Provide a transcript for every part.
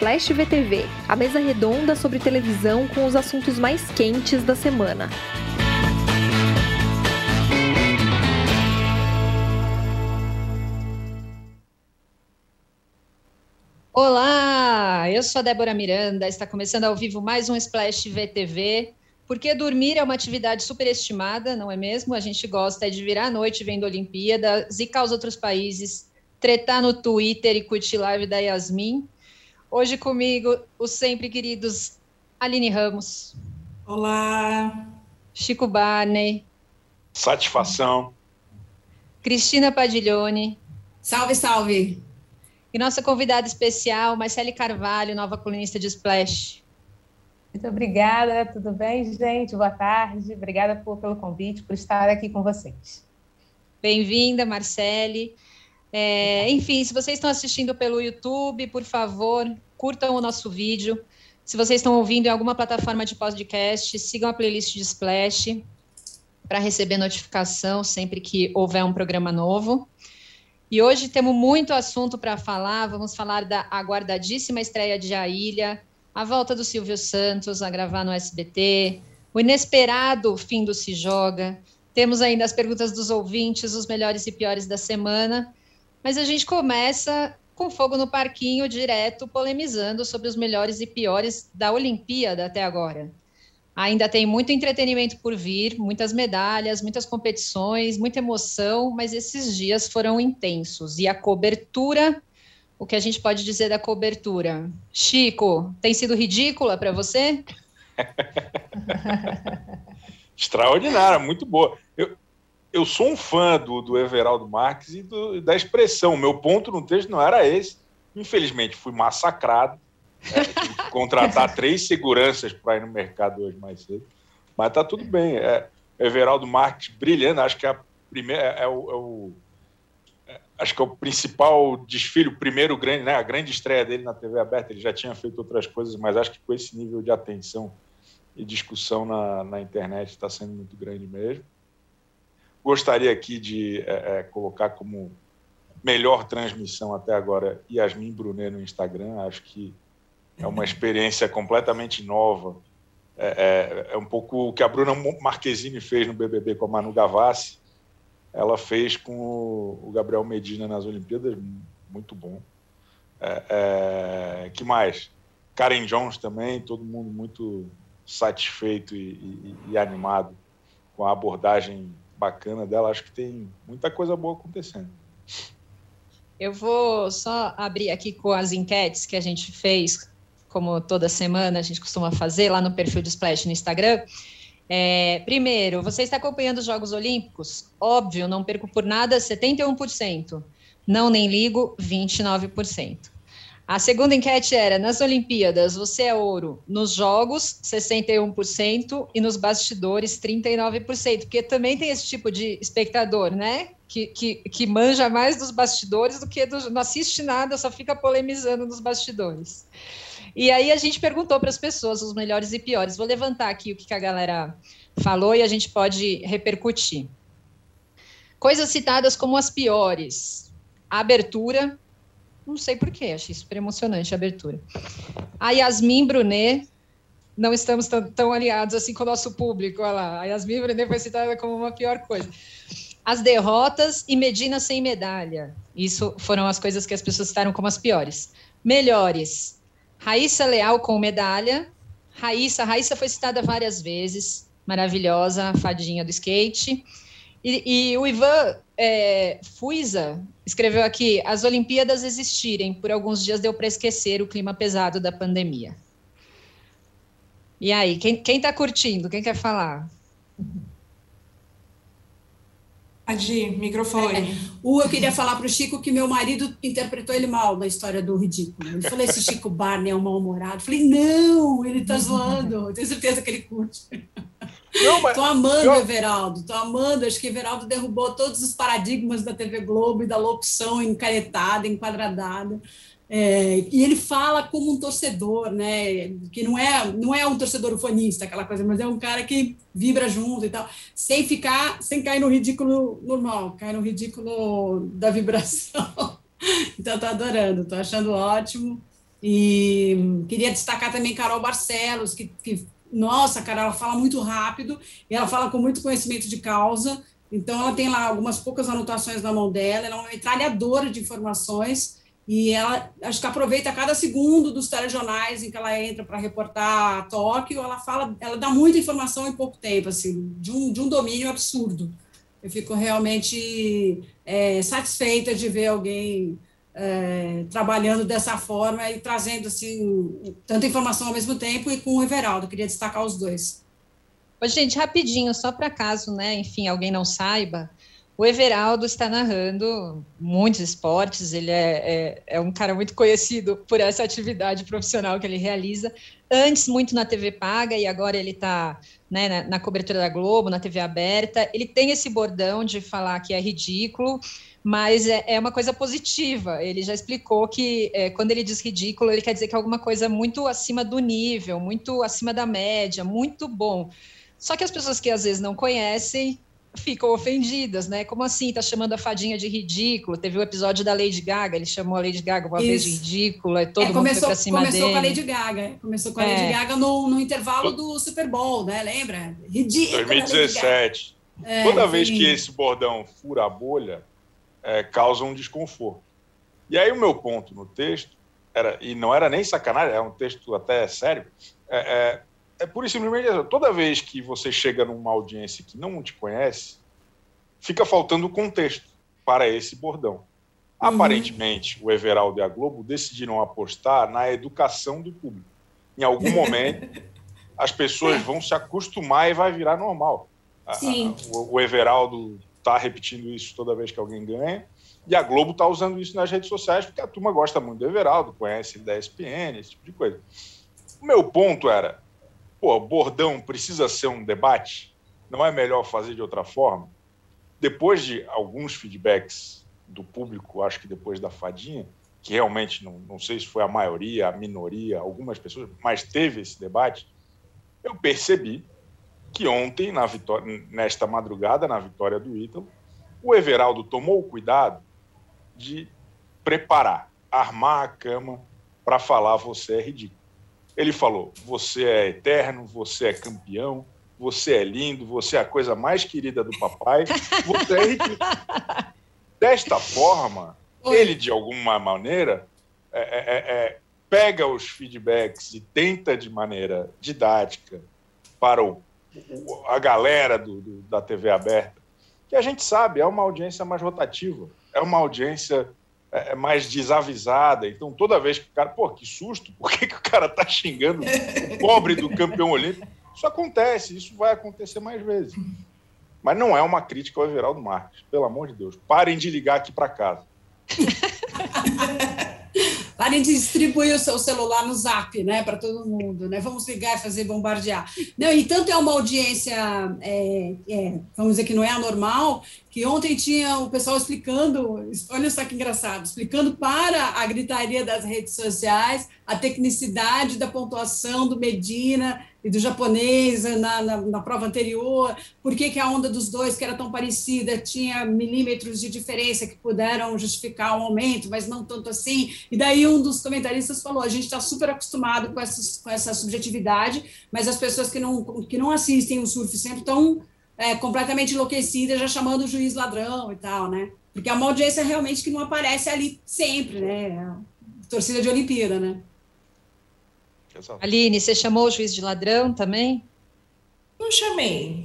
Splash VTV, a mesa redonda sobre televisão com os assuntos mais quentes da semana. Olá, eu sou a Débora Miranda, está começando ao vivo mais um Splash VTV. Porque dormir é uma atividade superestimada, não é mesmo? A gente gosta de virar a noite vendo a Olimpíada, zicar os outros países, tretar no Twitter e curtir live da Yasmin. Hoje comigo, os sempre queridos Aline Ramos. Olá. Chico Barney. Satisfação. Cristina Padiglione. Salve, salve. E nossa convidada especial, Marcele Carvalho, nova colunista de Splash. Muito obrigada, tudo bem, gente? Boa tarde. Obrigada por, pelo convite, por estar aqui com vocês. Bem-vinda, Marcele. É, enfim, se vocês estão assistindo pelo YouTube, por favor, curtam o nosso vídeo. Se vocês estão ouvindo em alguma plataforma de podcast, sigam a playlist de Splash para receber notificação sempre que houver um programa novo. E hoje temos muito assunto para falar. Vamos falar da aguardadíssima estreia de A Ilha, a volta do Silvio Santos a gravar no SBT, o inesperado fim do Se Joga. Temos ainda as perguntas dos ouvintes, os melhores e piores da semana. Mas a gente começa com fogo no parquinho direto, polemizando sobre os melhores e piores da Olimpíada até agora. Ainda tem muito entretenimento por vir, muitas medalhas, muitas competições, muita emoção, mas esses dias foram intensos e a cobertura, o que a gente pode dizer da cobertura? Chico, tem sido ridícula para você? Extraordinária, muito boa. Eu, eu sou um fã do, do Everaldo Marques e do, da expressão. Meu ponto no texto não era esse. Infelizmente, fui massacrado. Né? Tive que contratar três seguranças para ir no mercado hoje mais cedo. Mas tá tudo bem. É, Everaldo Marques brilhando. Acho que é a primeira é, é, o, é o é, acho que é o principal desfile, o primeiro grande, né, a grande estreia dele na TV aberta. Ele já tinha feito outras coisas, mas acho que com esse nível de atenção e discussão na, na internet está sendo muito grande mesmo. Gostaria aqui de é, é, colocar como melhor transmissão até agora Yasmin Brunet no Instagram. Acho que é uma experiência completamente nova. É, é, é, um pouco o que a Bruna Marquezine fez no BBB com a Manu Gavassi. Ela fez com o Gabriel Medina nas Olimpíadas, muito bom. É, é, que mais? Karen Jones também, todo mundo muito satisfeito e, e, e animado com a abordagem bacana dela. Acho que tem muita coisa boa acontecendo. Eu vou só abrir aqui com as enquetes que a gente fez, como toda semana a gente costuma fazer lá no perfil do Splash no Instagram. É, primeiro, você está acompanhando os Jogos Olímpicos? Óbvio, não perco por nada, 71%. Não nem ligo, 29%. A segunda enquete era: nas Olimpíadas, você é ouro nos jogos, 61%, e nos bastidores, 39%, porque também tem esse tipo de espectador, né? Que, que, que manja mais dos bastidores do que do, não assiste nada, só fica polemizando nos bastidores. E aí a gente perguntou para as pessoas os melhores e piores. Vou levantar aqui o que, que a galera falou e a gente pode repercutir. Coisas citadas como as piores: a abertura, não sei porquê, achei super emocionante a abertura. A Yasmin Brunet, não estamos tão, aliados assim com o nosso público, olha lá. A Yasmin Brunet foi citada como uma pior coisa. As derrotas e Medina sem medalha. Isso foram as coisas que as pessoas citaram como as piores. Melhores. Raíssa Leal com medalha. Raíssa, Raíssa foi citada várias vezes. Maravilhosa, fadinha do skate. E, e o Ivan é, escreveu aqui: as Olimpíadas existirem, por alguns dias deu para esquecer o clima pesado da pandemia. E aí, quem está curtindo? Quem quer falar? Adi, microfone. O, eu queria falar para o Chico que meu marido interpretou ele mal na história do ridículo. Ele falou: esse Chico Barney é um mal-humorado. Eu falei: não, ele está zoando. Tenho certeza que ele curte. Não, mas... Tô amando eu... Everaldo, tô amando. Acho que Everaldo derrubou todos os paradigmas da TV Globo e da locução encaretada, enquadradada. É, e ele fala como um torcedor, né? Que não é, não é um torcedor ufanista, aquela coisa, mas é um cara que vibra junto e tal, sem ficar, sem cair no ridículo normal, cai no ridículo da vibração. então, tô adorando, tô achando ótimo. E queria destacar também Carol Barcelos, que, que nossa, cara, ela fala muito rápido e ela fala com muito conhecimento de causa. Então, ela tem lá algumas poucas anotações na mão dela, ela é uma metralhadora de informações e ela, acho que aproveita cada segundo dos telejornais em que ela entra para reportar Tóquio, ela fala, ela dá muita informação em pouco tempo, assim, de um, de um domínio absurdo. Eu fico realmente é, satisfeita de ver alguém é, trabalhando dessa forma e trazendo assim tanta informação ao mesmo tempo e com o Everaldo. Queria destacar os dois. Ô, gente, rapidinho, só para caso, né? Enfim, alguém não saiba, o Everaldo está narrando muitos esportes, ele é, é, é, um cara muito conhecido por essa atividade profissional que ele realiza. Antes, muito na TV paga, e agora ele está né, na, na, cobertura da Globo, na TV aberta. Ele tem esse bordão de falar que é ridículo, mas é, é uma coisa positiva. Ele já explicou que é, quando ele diz ridículo, ele quer dizer que é alguma coisa muito acima do nível, muito acima da média, muito bom. Só que as pessoas que às vezes não conhecem ficam ofendidas, né? Como assim? Tá chamando a fadinha de ridículo? Teve o um episódio da Lady Gaga, ele chamou a Lady Gaga uma Isso. vez de ridícula, e todo é, começou, mundo foi pra cima começou dele. com a Lady Gaga, começou com a Lady é. Gaga no, no, intervalo do Super Bowl, né? Lembra? Ridículo. 2017. É, Toda vez que esse bordão fura a bolha, é, causa um desconforto. E aí o meu ponto no texto era, e não era nem sacanagem, é um texto até sério, é, é, é pura e simplesmente toda vez que você chega numa audiência que não te conhece, fica faltando contexto para esse bordão. Uhum. Aparentemente, o Everaldo e a Globo decidiram apostar na educação do público. Em algum momento, as pessoas vão se acostumar e vai virar normal. Sim. o, o Everaldo está repetindo isso toda vez que alguém ganha. E a Globo está usando isso nas redes sociais porque a turma gosta muito do Everaldo, conhece ele da ESPN, esse tipo de coisa. O meu ponto era, pô, bordão precisa ser um debate? Não é melhor fazer de outra forma? Depois de alguns feedbacks do público, acho que depois da fadinha, que realmente não, não sei se foi a maioria, a minoria, algumas pessoas, mas teve esse debate, eu percebi que ontem, na vitória, nesta madrugada, na vitória do Ítalo, o Everaldo tomou o cuidado de preparar, armar a cama para falar você é ridículo. Ele falou: você é eterno, você é campeão, você é lindo, você é a coisa mais querida do papai, você é ridículo. Desta forma, ele, de alguma maneira, é, é, é, pega os feedbacks e tenta, de maneira didática, para o a galera do, do, da TV aberta, que a gente sabe é uma audiência mais rotativa, é uma audiência é, é, mais desavisada. Então, toda vez que o cara, pô, que susto, por que, que o cara tá xingando o pobre do campeão olímpico? Isso acontece, isso vai acontecer mais vezes. Mas não é uma crítica ao Everaldo Marques, pelo amor de Deus. Parem de ligar aqui para casa. Parem de distribuir o seu celular no zap, né, para todo mundo, né? Vamos ligar e fazer bombardear. Não, e tanto é uma audiência, é, é, vamos dizer que não é anormal, que ontem tinha o pessoal explicando, olha só que engraçado, explicando para a gritaria das redes sociais a tecnicidade da pontuação do Medina e do japonês na, na, na, prova anterior, por que, que a onda dos dois, que era tão parecida, tinha milímetros de diferença que puderam justificar um aumento, mas não tanto assim. E daí um dos comentaristas falou: a gente está super acostumado com, essas, com essa subjetividade, mas as pessoas que não, que não assistem o surf sempre estão é, completamente enlouquecidas, já chamando o juiz ladrão e tal, né? Porque é uma audiência realmente que não aparece ali sempre, né? Torcida de Olimpíada, né? Exato. Aline, você chamou o juiz de ladrão também? Não chamei.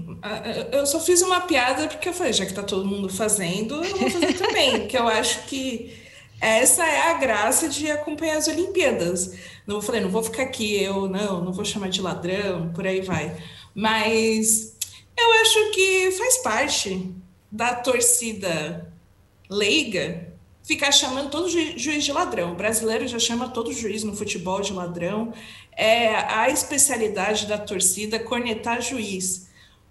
Eu só fiz uma piada porque eu falei, já que tá todo mundo fazendo, eu vou fazer também. porque eu acho que essa é a graça de acompanhar as Olimpíadas. Não falei, não vou ficar aqui, eu não, não vou chamar de ladrão, por aí vai. Mas eu acho que faz parte da torcida leiga ficar chamando todo juiz de ladrão. O brasileiro já chama todo juiz no futebol de ladrão. É a especialidade da torcida cornetar juiz.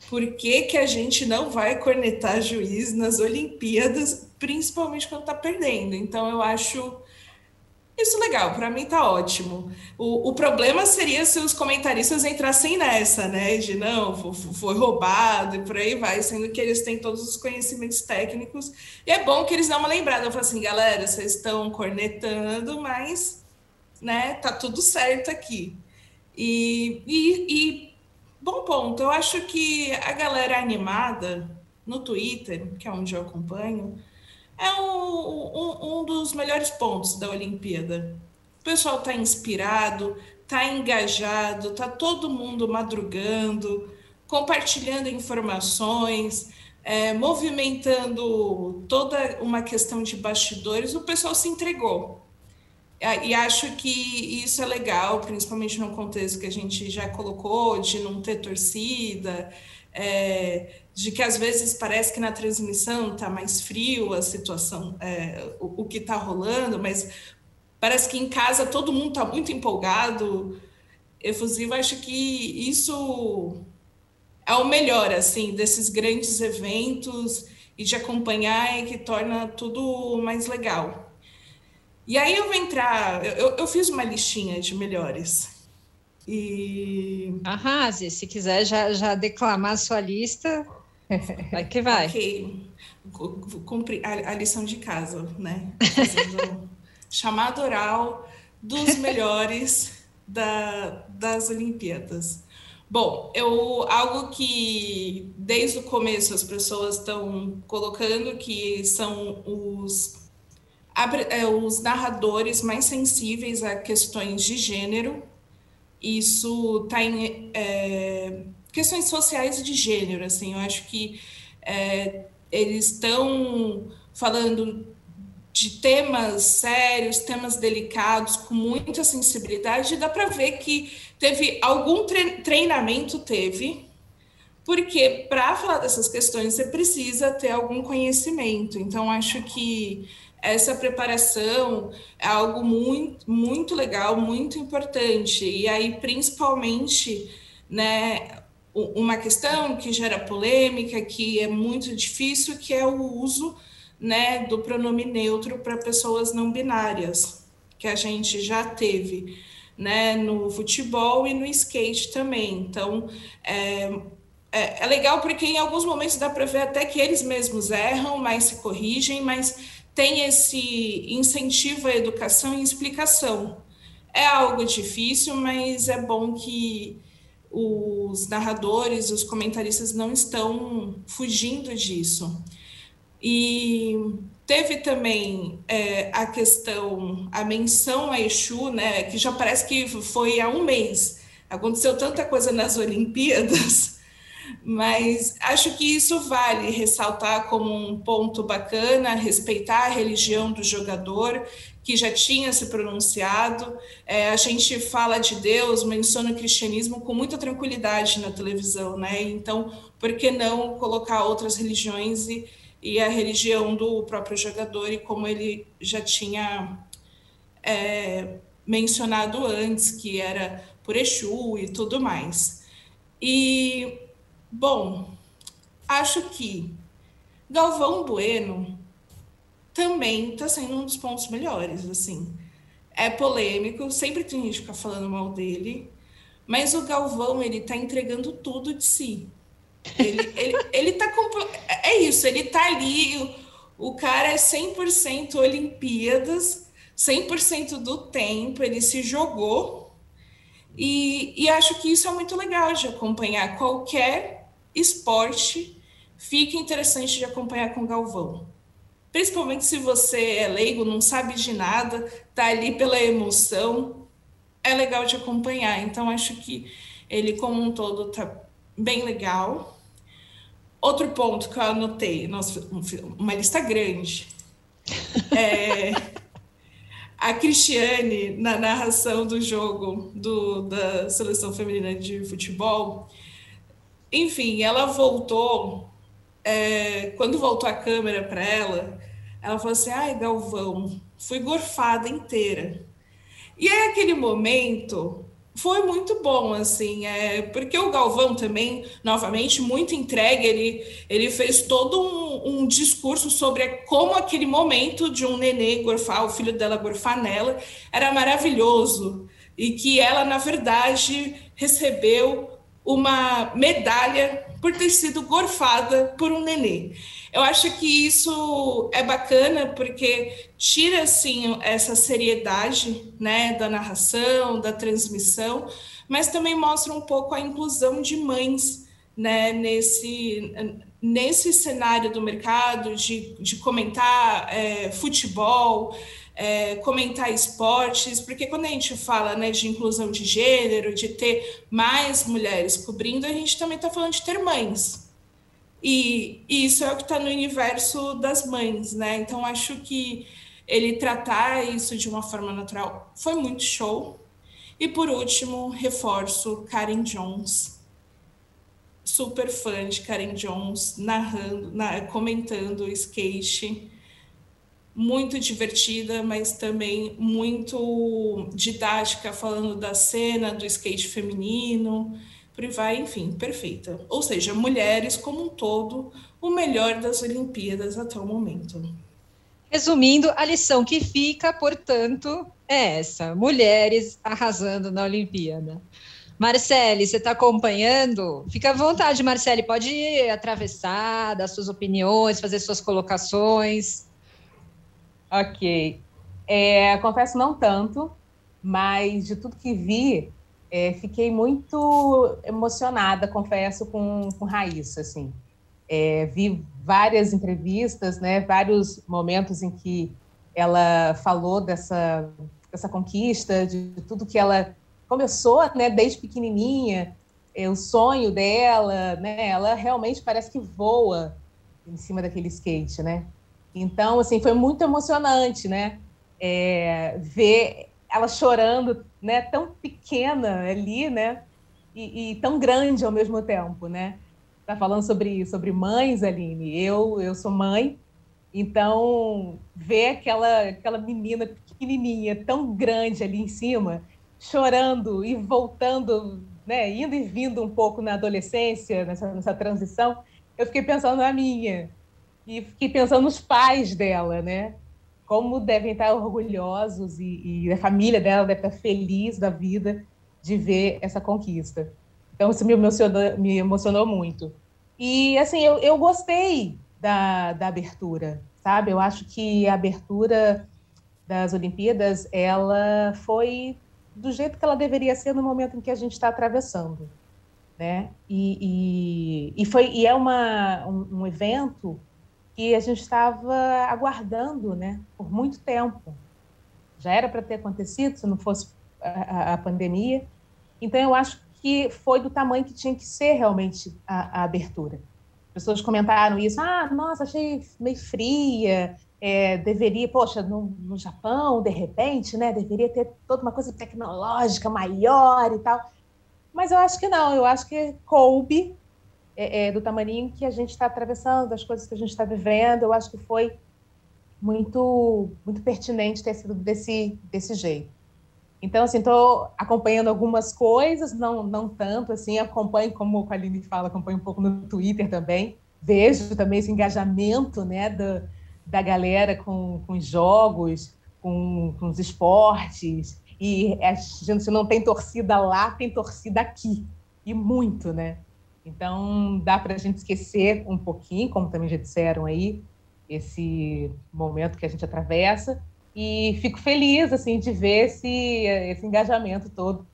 Por que, que a gente não vai cornetar juiz nas Olimpíadas, principalmente quando está perdendo? Então, eu acho isso legal, para mim tá ótimo. O, o problema seria se os comentaristas entrassem nessa, né? De não, foi roubado e por aí vai, sendo que eles têm todos os conhecimentos técnicos. E é bom que eles dão uma lembrada, falam assim, galera, vocês estão cornetando, mas né? Tá tudo certo aqui. E, e, e bom ponto, eu acho que a galera animada no Twitter, que é onde eu acompanho, é um, um, um dos melhores pontos da Olimpíada. O pessoal está inspirado, está engajado, está todo mundo madrugando, compartilhando informações, é, movimentando toda uma questão de bastidores, o pessoal se entregou. E acho que isso é legal, principalmente no contexto que a gente já colocou, de não ter torcida, é, de que às vezes parece que na transmissão está mais frio a situação, é, o, o, que está rolando, mas parece que em casa todo mundo está muito empolgado, efusivo. Acho que isso é o melhor, assim, desses grandes eventos e de acompanhar e que torna tudo mais legal. E aí eu vou entrar, eu, eu fiz uma listinha de melhores. E. Arrase, se quiser já, já declamar sua lista, vai que vai. ok. Cumpri a, a lição de casa, né? Fazendo chamado oral dos melhores da, das Olimpíadas. Bom, eu algo que desde o começo as pessoas estão colocando que são os, os narradores mais sensíveis a questões de gênero. Isso está em é, questões sociais e de gênero. Assim, eu acho que é, eles estão falando de temas sérios, temas delicados, com muita sensibilidade, dá para ver que teve algum treinamento, teve, porque para falar dessas questões você precisa ter algum conhecimento. Então, acho que essa preparação é algo muito, muito legal, muito importante. E aí, principalmente, né, uma questão que gera polêmica, que é muito difícil, que é o uso né, do pronome neutro para pessoas não binárias, que a gente já teve né, no futebol e no skate também. Então, é, é, é legal porque em alguns momentos dá para ver até que eles mesmos erram, mas se corrigem, mas tem esse incentivo à educação e explicação. É algo difícil, mas é bom que os narradores, os comentaristas não estão fugindo disso. E teve também é, a questão, a menção a Exu, né, que já parece que foi há um mês. Aconteceu tanta coisa nas Olimpíadas, mas acho que isso vale ressaltar como um ponto bacana, respeitar a religião do jogador, que já tinha se pronunciado. É, a gente fala de Deus, menciona o cristianismo com muita tranquilidade na televisão, né? Então, por que não colocar outras religiões e e a religião do próprio jogador e como ele já tinha é, mencionado antes, que era por Exu e tudo mais. E, bom, acho que Galvão Bueno também está sendo um dos pontos melhores, assim. É polêmico, sempre tem gente que fica falando mal dele, mas o Galvão, ele está entregando tudo de si. Ele, ele, ele tá É isso, ele tá ali. O, o cara é 100% Olimpíadas, 100% do tempo, ele se jogou. E, e acho que isso é muito legal de acompanhar. Qualquer esporte fica interessante de acompanhar com Galvão. Principalmente se você é leigo, não sabe de nada, tá ali pela emoção, é legal de acompanhar. Então, acho que ele, como um todo, tá bem legal. Outro ponto que eu anotei, nossa, uma lista grande. É, a Cristiane, na narração do jogo do, da seleção feminina de futebol, enfim, ela voltou. É, quando voltou a câmera para ela, ela falou assim: ai, Galvão, fui gorfada inteira. E é aquele momento foi muito bom, assim, é, porque o Galvão também, novamente, muito entregue, ele, ele fez todo um, um discurso sobre como aquele momento de um nenê gorfar, o filho dela gorfar nela, era maravilhoso, e que ela, na verdade, recebeu uma medalha por ter sido gorfada por um nenê. Eu acho que isso é bacana porque tira assim essa seriedade, né, da narração, da transmissão, mas também mostra um pouco a inclusão de mães, né, nesse nesse cenário do mercado de, de comentar é, futebol, é, comentar esportes, porque quando a gente fala né, de inclusão de gênero, de ter mais mulheres cobrindo, a gente também está falando de ter mães. E, e isso é o que está no universo das mães, né? Então acho que ele tratar isso de uma forma natural foi muito show. E por último, reforço Karen Jones. Super fã de Karen Jones, narrando, na, comentando o skate muito divertida, mas também muito didática, falando da cena do skate feminino, por vai, enfim, perfeita. Ou seja, mulheres como um todo, o melhor das Olimpíadas até o momento. Resumindo, a lição que fica, portanto, é essa: mulheres arrasando na Olimpíada. Marcele, você está acompanhando? Fica à vontade, Marcele, pode atravessar, dar suas opiniões, fazer suas colocações. Ok. É, confesso não tanto, mas de tudo que vi, é, fiquei muito emocionada, confesso, com, com Raíssa, assim. É, vi várias entrevistas, né, vários momentos em que ela falou dessa, dessa conquista, de, de tudo que ela começou, né, desde pequenininha, é, o sonho dela, né, ela realmente parece que voa em cima daquele skate, né? Então, assim, foi muito emocionante, né? É, ver ela chorando, né? Tão pequena ali, né? E, e, tão grande ao mesmo tempo, né? Tá falando sobre sobre mães, Aline. Eu eu sou mãe, então ver aquela aquela menina pequenininha, tão grande ali em cima, chorando e voltando, né? Indo e vindo um pouco na adolescência, nessa, nessa transição, eu fiquei pensando na minha, e fiquei pensando nos pais dela, né? Como devem estar orgulhosos e, e a família dela deve estar feliz da vida de ver essa conquista. Então, isso me emocionou, me emocionou muito. E, assim, eu, eu gostei da, da abertura, sabe? Eu acho que a abertura das Olimpíadas, ela foi do jeito que ela deveria ser no momento em que a gente está atravessando, né? E, e, e, foi, e é uma, um, um evento que a gente estava aguardando né, por muito tempo. Já era para ter acontecido se não fosse a, a, pandemia. Então, eu acho que foi do tamanho que tinha que ser realmente a, a abertura. Pessoas comentaram isso, ah, nossa, achei meio fria, é, deveria, poxa, no, no, Japão, de repente, né, deveria ter toda uma coisa tecnológica maior e tal. Mas eu acho que não, eu acho que coube é, é, do tamanho que a gente está atravessando, das coisas que a gente está vivendo. Eu acho que foi muito, muito pertinente ter sido desse, desse jeito. Então, assim, estou acompanhando algumas coisas, não, não tanto, assim, acompanho, como a Aline fala, acompanho um pouco no Twitter também, vejo também esse engajamento, né, da, da galera com, com os jogos, com, com os esportes, e a gente não tem torcida lá, tem torcida aqui, e muito, né? Então, dá para a gente esquecer um pouquinho, como também já disseram aí, esse momento que a gente atravessa. E fico feliz assim de ver esse, esse engajamento todo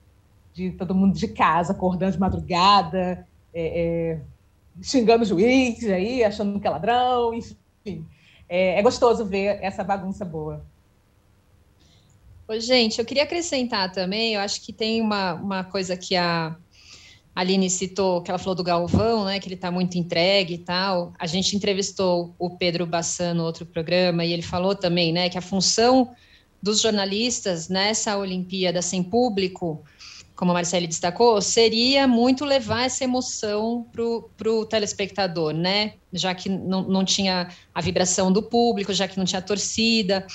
de todo mundo de casa, acordando de madrugada, é, é, xingando o juiz aí, achando que é ladrão, enfim. É, é gostoso ver essa bagunça boa. Ô, gente, eu queria acrescentar também, eu acho que tem uma, uma coisa que a Aline citou que ela falou do Galvão, né, que ele está muito entregue e tal. A gente entrevistou o Pedro Bassan no outro programa e ele falou também, né, que a função dos jornalistas nessa Olimpíada sem público, como a Marcele destacou, seria muito levar essa emoção para o telespectador, né? Já que não, não tinha a vibração do público, já que não tinha torcida.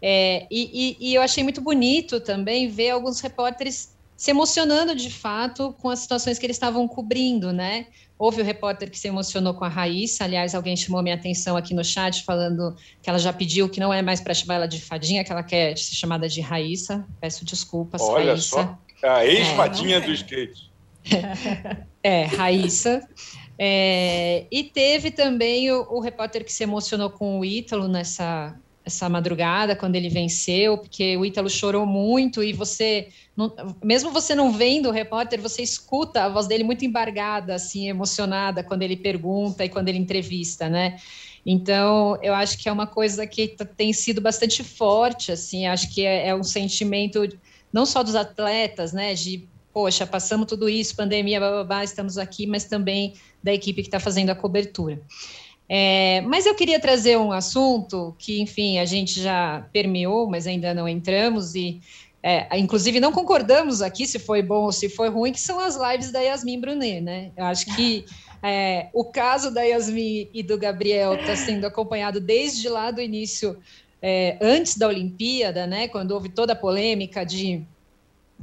É, e, e, e eu achei muito bonito também ver alguns repórteres se emocionando de fato com as situações que eles estavam cobrindo, né? Houve o repórter que se emocionou com a Raíssa, aliás, alguém chamou minha atenção aqui no chat falando que ela já pediu que não é mais para chamar ela de fadinha, que ela quer ser chamada de Raíssa. Peço desculpas, Olha Raíssa. só, a ex-fadinha é, do skate. é, Raíssa. É, e teve também o, o, repórter que se emocionou com o Ítalo nessa essa madrugada, quando ele venceu, porque o Ítalo chorou muito e você, não, mesmo você não vendo o repórter, você escuta a voz dele muito embargada, assim, emocionada, quando ele pergunta e quando ele entrevista, né? Então, eu acho que é uma coisa que tem sido bastante forte, assim, acho que é, é um sentimento não só dos atletas, né, de poxa, passamos tudo isso, pandemia, blá, blá, blá, estamos aqui, mas também da equipe que está fazendo a cobertura. É, mas eu queria trazer um assunto que, enfim, a gente já permeou, mas ainda não entramos e, é, inclusive, não concordamos aqui se foi bom ou se foi ruim, que são as lives da Yasmin Brunet, né? Eu acho que é, o caso da Yasmin e do Gabriel está sendo acompanhado desde lá do início, é, antes da Olimpíada, né? Quando houve toda a polêmica de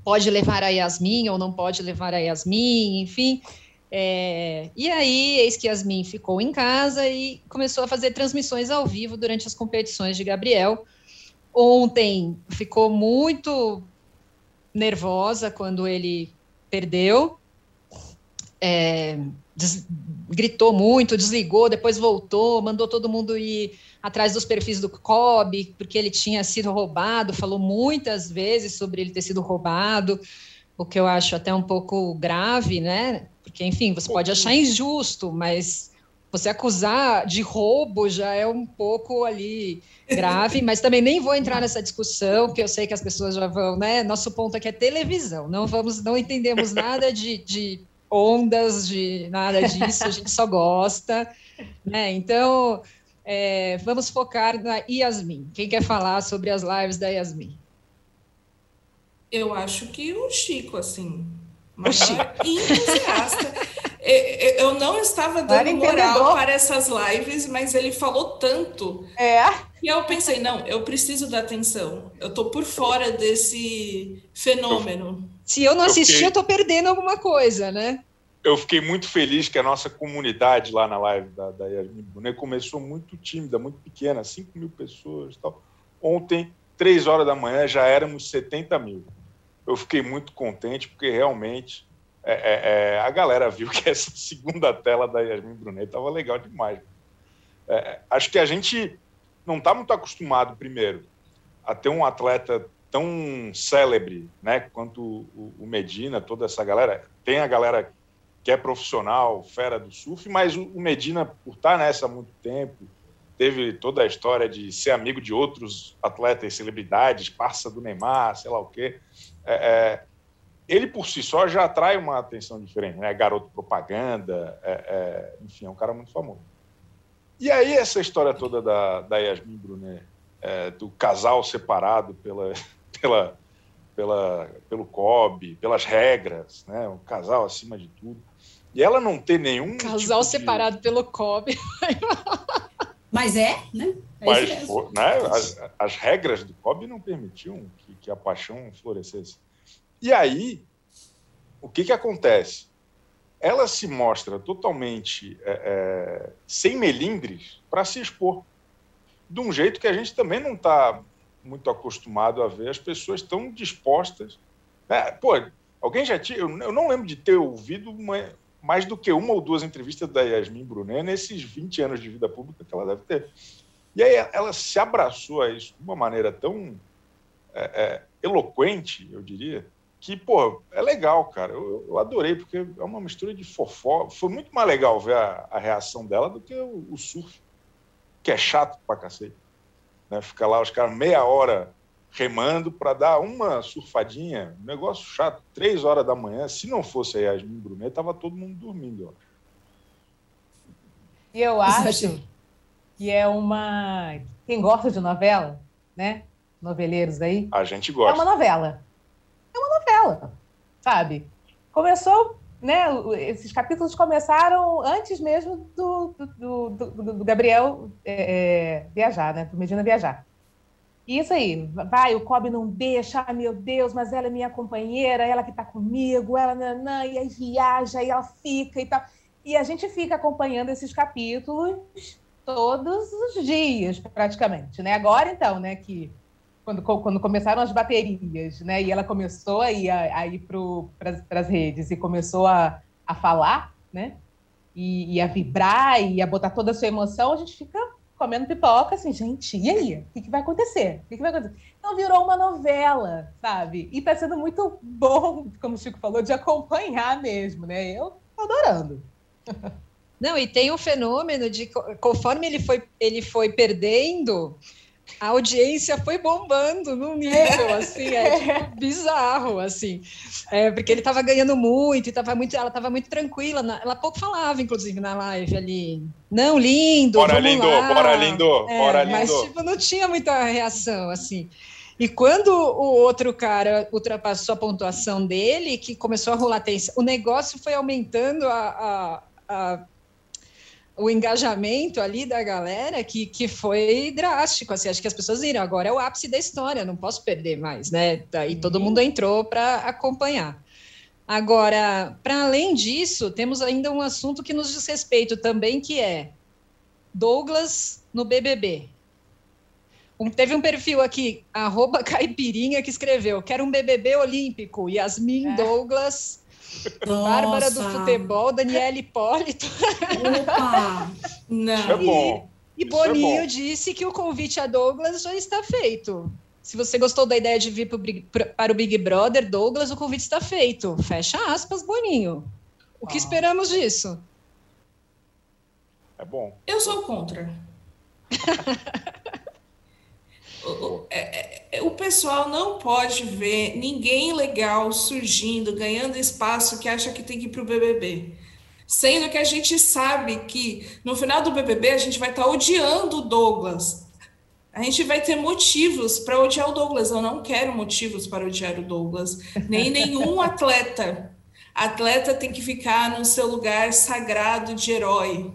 pode levar a Yasmin ou não pode levar a Yasmin, enfim. É, e aí, eis que Yasmin ficou em casa e começou a fazer transmissões ao vivo durante as competições de Gabriel. Ontem ficou muito nervosa quando ele perdeu. É, des, gritou muito, desligou, depois voltou, mandou todo mundo ir atrás dos perfis do Kobe, porque ele tinha sido roubado, falou muitas vezes sobre ele ter sido roubado, o que eu acho até um pouco grave, né? Porque, enfim, você pode achar injusto, mas você acusar de roubo já é um pouco ali grave, mas também nem vou entrar nessa discussão, porque eu sei que as pessoas já vão, né? Nosso ponto aqui é televisão, não vamos, não entendemos nada de, de ondas, de nada disso, a gente só gosta, né? Então, é, vamos focar na Yasmin. Quem quer falar sobre as lives da Yasmin? Eu acho que o Chico, assim, maior entusiasta. Eu não estava dando moral para essas lives, mas ele falou tanto. É. E eu pensei, não, eu preciso da atenção. Eu tô por fora desse fenômeno. Se eu não assistir, eu tô perdendo alguma coisa, né? eu fiquei muito feliz que a nossa comunidade lá na live da, da Yasmin Brunet começou muito tímida, muito pequena, 5 mil pessoas tal. Ontem, 3 horas da manhã, já éramos 70 mil. Eu fiquei muito contente, porque realmente é, é, é a galera viu que essa segunda tela da Yasmin Brunet estava legal demais. É, acho que a gente não está muito acostumado, primeiro, a ter um atleta tão célebre né, quanto o, o Medina, toda essa galera. Tem a galera que é profissional, fera do surf, mas o Medina, por estar nessa há muito tempo, teve toda a história de ser amigo de outros atletas, celebridades, parça do Neymar, sei lá o quê. É, é, ele por si só já atrai uma atenção diferente, né? Garoto propaganda, é, é enfim, é um cara muito famoso. E aí essa história toda da, da Yasmin Brunet, é, do casal separado pela, pela, pela, pelo COB, pelas regras, né? Um casal acima de tudo e ela não ter nenhum. Casal tipo separado de... pelo COB. Mas é, né? É Mas, né, as, as, regras do COB não permitiam que, que, a paixão florescesse. E aí, o que, que acontece? Ela se mostra totalmente é, é, sem melindres para se expor. De um jeito que a gente também não está muito acostumado a ver as pessoas tão dispostas. Né? Pô, alguém já tinha. Eu não lembro de ter ouvido uma, mais do que uma ou duas entrevistas da Yasmin Brunet nesses 20 anos de vida pública que ela deve ter. E aí ela se abraçou a isso de uma maneira tão é, é, eloquente, eu diria, que, pô, é legal, cara. Eu, eu, adorei, porque é uma mistura de fofó. Foi muito mais legal ver a, a reação dela do que o, o, surf, que é chato pra cacete. Né? Fica lá os caras meia hora remando para dar uma surfadinha, um negócio chato, três horas da manhã. Se não fosse a Yasmin Brunet, tava todo mundo dormindo. E eu acho que é uma. Quem gosta de novela, né? Noveleiros aí. A gente gosta. É uma novela. É uma novela, sabe? Começou, né? Esses capítulos começaram antes mesmo do, do, do, do Gabriel é, é, viajar, né? Do Medina viajar. Isso aí, vai, o Kobe não deixa, meu Deus, mas ela é minha companheira, ela que está comigo, ela nanã, e aí viaja, e ela fica e tal. E a gente fica acompanhando esses capítulos todos os dias, praticamente, né? Agora, então, né, que quando, quando começaram as baterias, né? E ela começou a ir, a, a ir para as redes e começou a, a falar, né? E, e, a vibrar e a botar toda a sua emoção, a gente fica comendo pipoca, assim, gente, e aí? O que, que vai acontecer? O que, que vai acontecer? Então virou uma novela, sabe? E tá sendo muito bom, como o Chico falou, de acompanhar mesmo, né? Eu tô adorando. Não, e tem um fenômeno de conforme ele foi, ele foi perdendo, a audiência foi bombando num nível assim, é tipo, bizarro, assim. É, porque ele estava ganhando muito, e tava muito, ela estava muito tranquila. Na, ela pouco falava, inclusive, na live ali. Não, lindo. Bora, lindo, lá. bora, lindo, é, bora, lindo. Mas, tipo, não tinha muita reação, assim. E quando o outro cara ultrapassou a pontuação dele, que começou a rolar tensão, o negócio foi aumentando a, a, a o engajamento ali da galera que, que foi drástico. Assim, acho que as pessoas viram, agora é o ápice da história, não posso perder mais, né? Daí todo mundo entrou para acompanhar. Agora, para além disso, temos ainda um assunto que nos diz respeito também, que é Douglas no BBB. Um, teve um perfil aqui, arroba caipirinha, que escreveu, quero um BBB olímpico, Yasmin é. Douglas nossa. Bárbara do futebol, Daniela Hipólito. Opa! Não. Isso é bom. E, e é Boninho é disse que o convite a Douglas já está feito. Se você gostou da ideia de vir pro, para o Big Brother, Douglas, o convite está feito. Fecha aspas, Boninho. O que ah. esperamos disso? É bom. Eu sou contra. O, é, é, é, o pessoal não pode ver ninguém legal surgindo, ganhando espaço que acha que tem que ir para o BBB. Sendo que a gente sabe que no final do BBB a gente vai estar tá odiando o Douglas. A gente vai ter motivos para odiar o Douglas. Eu não quero motivos para odiar o Douglas, nem nenhum atleta. Atleta tem que ficar no seu lugar sagrado de herói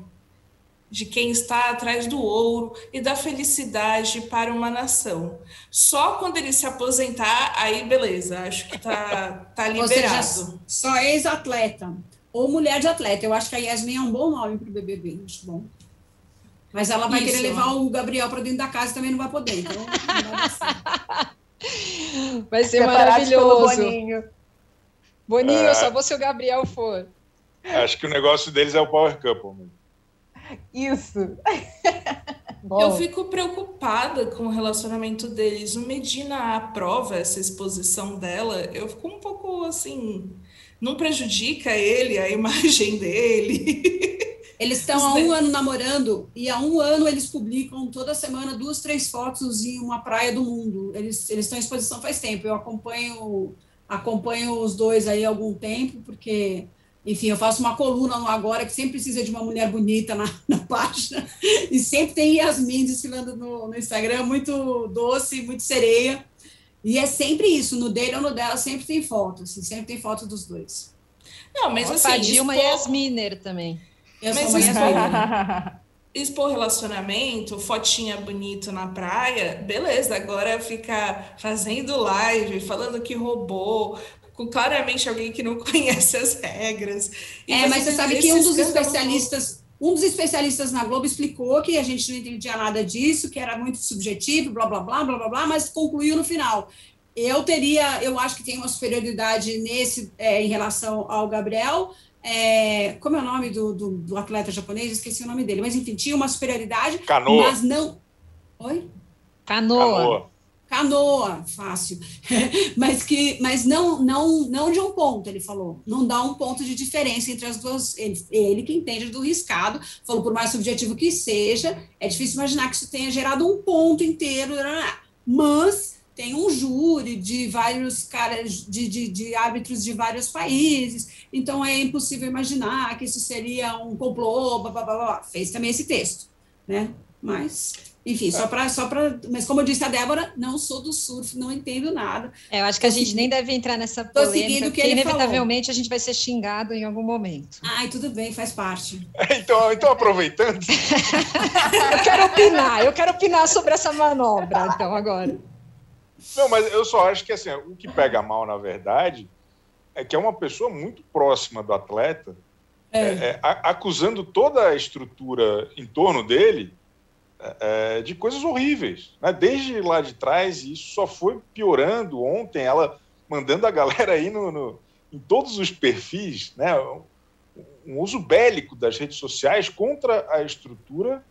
de quem está atrás do ouro e da felicidade para uma nação. Só quando ele se aposentar, aí beleza, acho que tá, tá liberado. Seja, só ex-atleta ou mulher de atleta. Eu acho que a Yasmin é um bom nome para o BBB, acho bom. Mas ela vai Isso. querer levar o Gabriel para dentro da casa e também não vai poder. Então, vai, vai ser maravilhoso. Boninho, Boninho é... só vou se o Gabriel for. Acho que o negócio deles é o Power Couple. Isso. eu fico preocupada com o relacionamento deles. O Medina aprova essa exposição dela. Eu fico um pouco assim. Não prejudica ele, a imagem dele. Eles estão há um ano namorando e há um ano eles publicam toda semana duas, três fotos em uma praia do mundo. Eles, eles estão em exposição faz tempo. Eu acompanho, acompanho os dois aí há algum tempo, porque enfim, eu faço uma coluna no Agora que sempre precisa de uma mulher bonita na, na página. E sempre tem Yasmin desfilando no, no Instagram, muito doce, muito sereia. E é sempre isso, no dele ou no dela sempre tem foto, assim, sempre tem foto dos dois. Não, mas assim. A Dilma expor... Yasminer também. Eu mas sou expor, expor relacionamento, fotinha bonita na praia, beleza. Agora ficar fazendo live, falando que roubou, com claramente alguém que não conhece as regras. é, mas você sabe que um dos especialistas, um dos especialistas na Globo explicou que a gente não entendia nada disso, que era muito subjetivo, blá blá blá blá blá blá, mas concluiu no final. Eu teria, eu acho que tem uma superioridade nesse é, em relação ao Gabriel. É, como é o nome do, do, do, atleta japonês? Esqueci o nome dele, mas enfim, tinha uma superioridade, Canoa. mas não. Oi? Canoa. Canoa canoa, fácil, mas que, mas não, não, não de um ponto, ele falou, não dá um ponto de diferença entre as duas, ele, ele que entende do riscado, falou por mais subjetivo que seja, é difícil imaginar que isso tenha gerado um ponto inteiro, mas tem um júri de vários caras, de, de, de árbitros de vários países, então é impossível imaginar que isso seria um complô, blá, blá, blá, blá. fez também esse texto, né, mas enfim, só para. Só pra, mas como eu disse a Débora, não sou do surf, não entendo nada. É, eu acho que a gente nem deve entrar nessa polêmica, seguindo porque que inevitavelmente falou. a gente vai ser xingado em algum momento. Ai, tudo bem, faz parte. então, então, aproveitando. eu quero opinar, eu quero opinar sobre essa manobra, então, agora. Não, mas eu só acho que assim, o que pega mal, na verdade, é que é uma pessoa muito próxima do atleta, é. É, é, acusando toda a estrutura em torno dele é, de coisas horríveis, né? desde lá de trás, e isso só foi piorando ontem, ela mandando a galera aí no, no em todos os perfis, né? um uso bélico das redes sociais contra a estrutura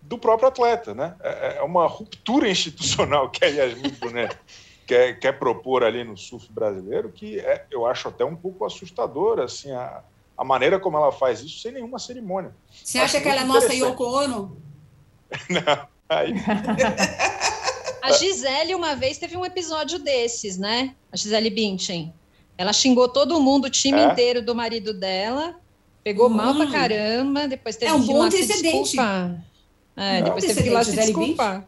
do próprio atleta. Né? É, é uma ruptura institucional que a Yasmin Brunet quer, quer propor ali no surf brasileiro, que é, eu acho até um pouco assustadora, assim, a, a maneira como ela faz isso sem nenhuma cerimônia. Você acha que ela é nossa Yoko Ono? Não, aí... A Gisele, uma vez, teve um episódio desses, né? A Gisele Bündchen. Ela xingou todo mundo, o time é? inteiro do marido dela, pegou hum. mal pra caramba, depois teve é um que ir lá se desculpar. É, depois teve que ir lá se desculpar.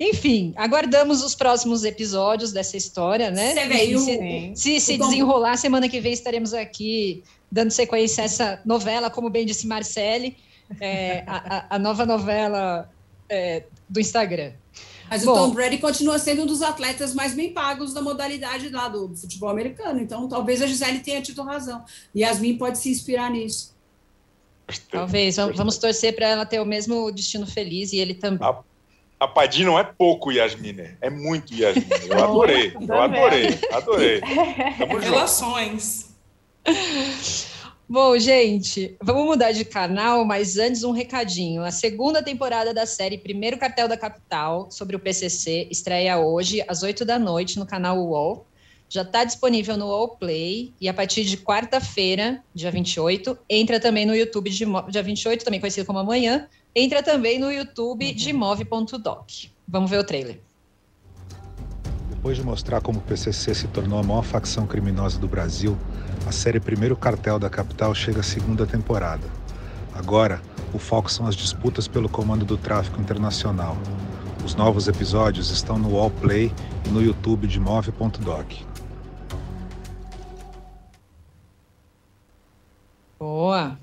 Enfim, aguardamos os próximos episódios dessa história, né? Você veio, se, se, se desenrolar, semana que vem estaremos aqui dando sequência a essa novela, como bem disse Marcele, é, a, a, nova novela é, do Instagram. Mas Bom, o Tom Brady continua sendo um dos atletas mais bem pagos da modalidade lá do futebol americano. Então, talvez a Gisele tenha tido razão. Yasmin pode se inspirar nisso. Talvez. Vamos torcer para ela ter o mesmo destino feliz e ele também. A a Padim não é pouco Yasmine, é muito Yasmine. Eu adorei, eu adorei, adorei. Relações. Bom, gente, vamos mudar de canal, mas antes um recadinho. A segunda temporada da série Primeiro Cartel da Capital, sobre o PCC, estreia hoje, às 8 da noite, no canal UOL. Já está disponível no UOL Play e a partir de quarta-feira, dia 28, entra também no YouTube de dia 28, também conhecido como amanhã, entra também no YouTube uhum. de move.doc. Vamos ver o trailer. Depois de mostrar como o PCC se tornou a maior facção criminosa do Brasil, a série Primeiro Cartel da Capital chega à segunda temporada. Agora, o foco são as disputas pelo comando do tráfico internacional. Os novos episódios estão no Wallplay e no YouTube de move.doc. Boa!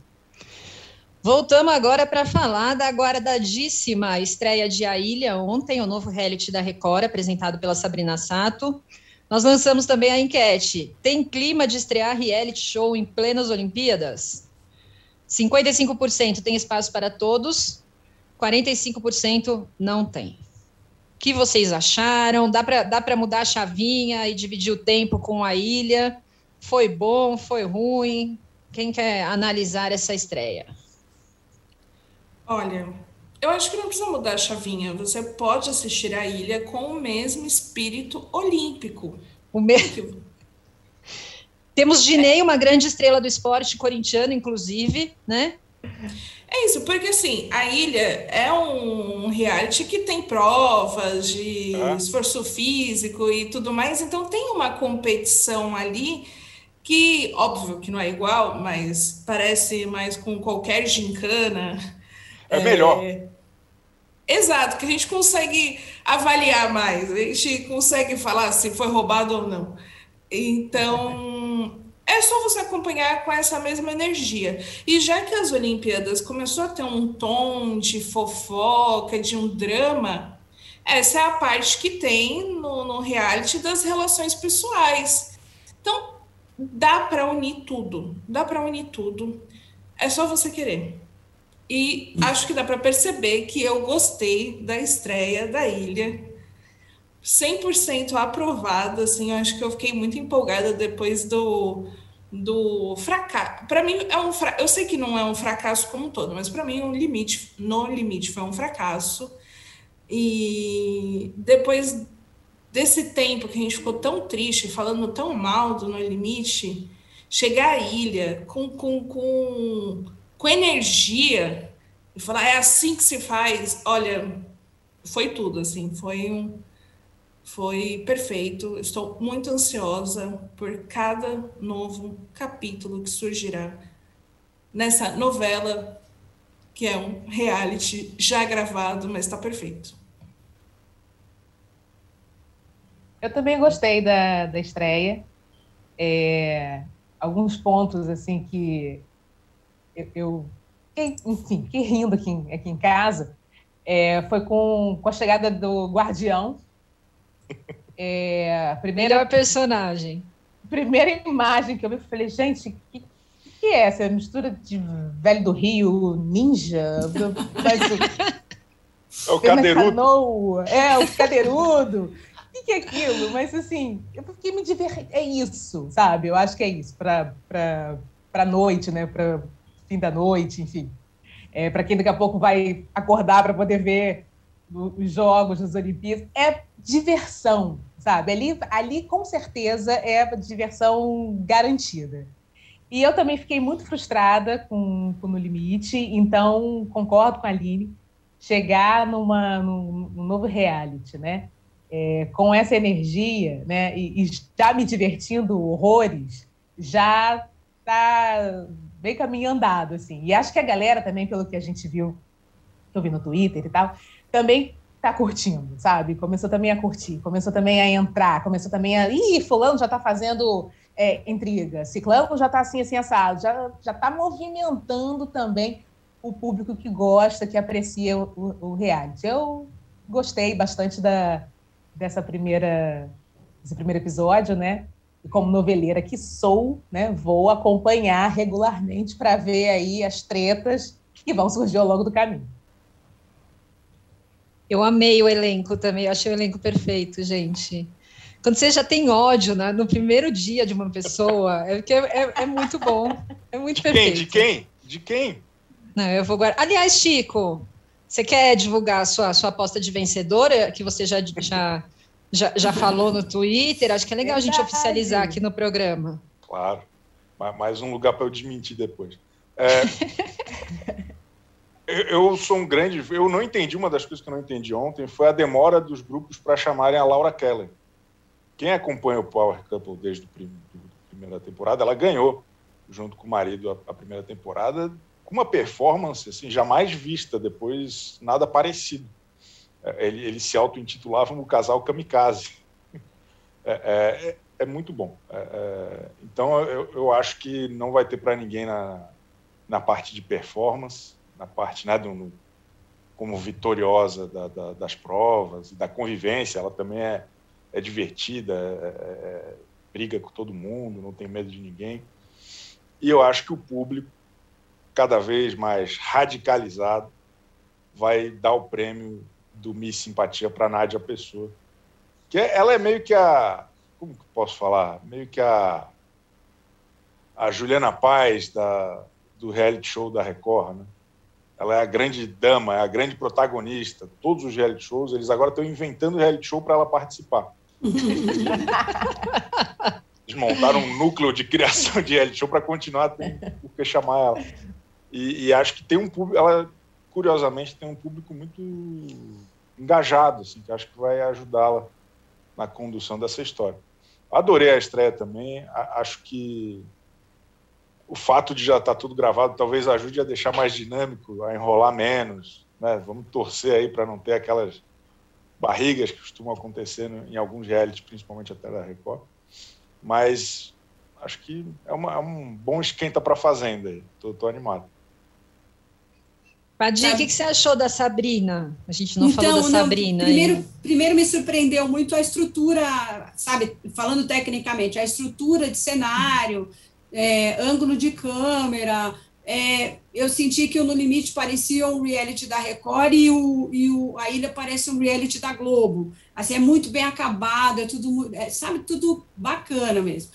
Voltamos agora para falar da aguardadíssima estreia de A Ilha ontem, o novo reality da Record, apresentado pela Sabrina Sato. Nós lançamos também a enquete: tem clima de estrear reality show em plenas Olimpíadas? 55% tem espaço para todos, 45% não tem. O que vocês acharam? Dá para dá mudar a chavinha e dividir o tempo com a ilha? Foi bom? Foi ruim? Quem quer analisar essa estreia? Olha, eu acho que não precisa mudar a chavinha. Você pode assistir a ilha com o mesmo espírito olímpico. O mesmo. Temos Dinei, uma grande estrela do esporte corintiano, inclusive, né? É isso, porque assim, a ilha é um reality que tem provas de esforço físico e tudo mais, então tem uma competição ali que, óbvio que não é igual, mas parece mais com qualquer gincana é melhor. É... Exato, que a gente consegue avaliar mais, a gente consegue falar se foi roubado ou não. Então, é só você acompanhar com essa mesma energia. E já que as Olimpíadas começou a ter um tom de fofoca, de um drama, essa é a parte que tem no, no reality das relações pessoais. Então, dá para unir tudo, dá para unir tudo. É só você querer. E acho que dá para perceber que eu gostei da estreia da Ilha. 100% aprovada, assim, acho que eu fiquei muito empolgada depois do, do fracasso. Para mim é um fra... eu sei que não é um fracasso como um todo, mas para mim um limite, no limite foi um fracasso. E depois desse tempo que a gente ficou tão triste, falando tão mal do No Limite, chegar à ilha com, com, com com energia e falar é assim que se faz. Olha, foi tudo assim, foi um foi perfeito. Estou muito ansiosa por cada novo capítulo que surgirá nessa novela que é um reality já gravado, mas está perfeito. Eu também gostei da, da estreia. É, alguns pontos assim que eu, eu enfim, fiquei rindo aqui, aqui em casa, é, foi com, com a chegada do Guardião. É, a primeira Melhor personagem. Primeira imagem que eu vi, falei, gente, que, que é essa mistura de velho do Rio, ninja, é o cadeirudo. É, o cadeirudo. O que é aquilo? Mas assim, eu fiquei me divertindo. É isso, sabe? Eu acho que é isso, para para noite, né? Para fim da noite, enfim. É, para quem daqui a pouco vai acordar para poder ver os jogos das Olimpíadas, é diversão, sabe? Ali, ali com certeza é diversão garantida. E eu também fiquei muito frustrada com, com No Limite, então concordo com a Aline, chegar numa, num, num novo reality, né? É, com essa energia, né? E, e já me divertindo horrores, já está bem caminho andado, assim. E acho que a galera também, pelo que a gente viu, que eu vi no Twitter e tal, também tá curtindo, sabe? Começou também a curtir, começou também a entrar, começou também a. Ih, fulano já tá fazendo é, intriga, ciclano já tá assim, assim, assado, já, já tá movimentando também o público que gosta, que aprecia o, o, o reality. Eu gostei bastante da, dessa primeira, desse primeiro episódio, né? E como noveleira que sou, né, vou acompanhar regularmente para ver aí as tretas que vão surgir ao longo do caminho. Eu amei o elenco também, eu achei o elenco perfeito, gente. Quando você já tem ódio né, no primeiro dia de uma pessoa, é, é, é muito bom. É muito de perfeito. Quem? De quem? De quem? Não, eu vou guardar. Aliás, Chico, você quer divulgar a sua, sua aposta de vencedora, que você já, já, já, já falou no Twitter? Acho que é legal a gente oficializar aqui no programa. Claro. Mais um lugar para eu desmentir depois. É, eu sou um grande. Eu não entendi uma das coisas que eu não entendi ontem foi a demora dos grupos para chamarem a Laura Keller. Quem acompanha o Power Couple desde a primeira temporada, ela ganhou junto com o marido a, a primeira temporada com uma performance assim jamais vista depois nada parecido. É, ele, eles se auto-intitulavam o casal kamikaze. É, é, é muito bom. É, é, então eu, eu, acho que não vai ter para ninguém na, na parte de performance na parte né, do, no, como vitoriosa da, da, das provas da convivência. Ela também é, é divertida, é, é, é, briga com todo mundo, não tem medo de ninguém. E eu acho que o público, cada vez mais radicalizado, vai dar o prêmio do Miss Simpatia para Nádia Pessoa. Que ela é meio que a. Como que posso falar? Meio que a. A Juliana Paz da, do reality show da Record, né? ela é a grande dama, é a grande protagonista. Todos os reality shows, eles agora estão inventando reality show para ela participar. eles montaram um núcleo de criação de reality show para continuar por que chamar ela. E, e, acho que tem um público, ela curiosamente tem um público muito engajado, assim, que acho que vai ajudá-la na condução dessa história. Adorei a estreia também, acho que o fato de já estar tá tudo gravado talvez ajude a deixar mais dinâmico, a enrolar menos. Né? Vamos torcer aí para não ter aquelas barrigas que costumam acontecer em alguns realities, principalmente até da Record. Mas acho que é, uma, é um bom esquenta para a Fazenda. Estou animado. Padir, o que, que, você achou da Sabrina? A gente não então, falou da Sabrina. primeiro, primeiro me surpreendeu muito a estrutura, sabe, falando tecnicamente, a estrutura de cenário, é, ângulo de câmera. É, eu senti que o No Limite parecia um reality da Record e, o, e o, a Ilha parece um reality da Globo. Assim, é muito bem acabado, é tudo, é, sabe, tudo bacana mesmo.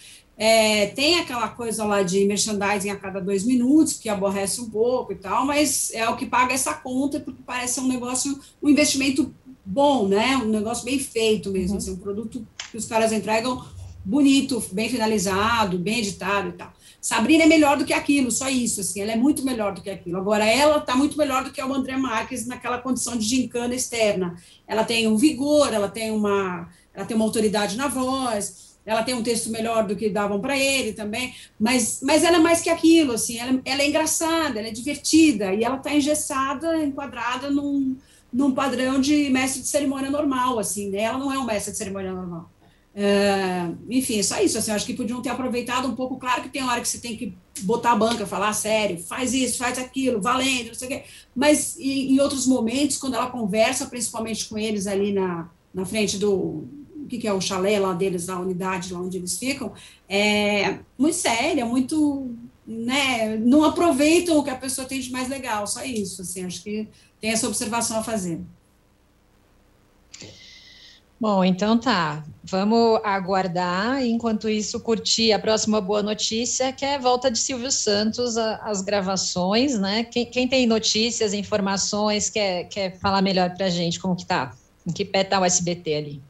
É, tem aquela coisa lá de merchandising a cada dois minutos, que aborrece um pouco e tal, mas é o que paga essa conta, porque parece um negócio, um investimento bom, né? Um negócio bem feito mesmo, uhum. assim, um produto que os caras entregam bonito, bem finalizado, bem editado e tal. Sabrina é melhor do que aquilo, só isso, assim, ela é muito melhor do que aquilo. Agora, ela está muito melhor do que o André Marques naquela condição de gincana externa. Ela tem um vigor, ela tem uma, ela tem uma autoridade na voz, ela tem um texto melhor do que davam para ele também, mas, mas ela é mais que aquilo, assim, ela, ela é engraçada, ela é divertida, e ela está engessada, enquadrada num, num padrão de mestre de cerimônia normal, assim, né? ela não é um mestre de cerimônia normal. É, enfim, só isso. Assim, acho que podiam ter aproveitado um pouco. Claro que tem hora que você tem que botar a banca, falar sério, faz isso, faz aquilo, valendo, não sei o quê. Mas em, em outros momentos, quando ela conversa, principalmente com eles ali na, na frente do. O que, que é o chalé lá deles, da unidade lá onde eles ficam, é muito séria, muito né, não aproveitam o que a pessoa tem de mais legal, só isso, assim, acho que tem essa observação a fazer. Bom, então tá. Vamos aguardar. Enquanto isso, curtir a próxima boa notícia, que é a volta de Silvio Santos às gravações, né? Quem, quem, tem notícias, informações, quer, quer falar melhor para a gente como que tá? Em que pé tá o SBT ali?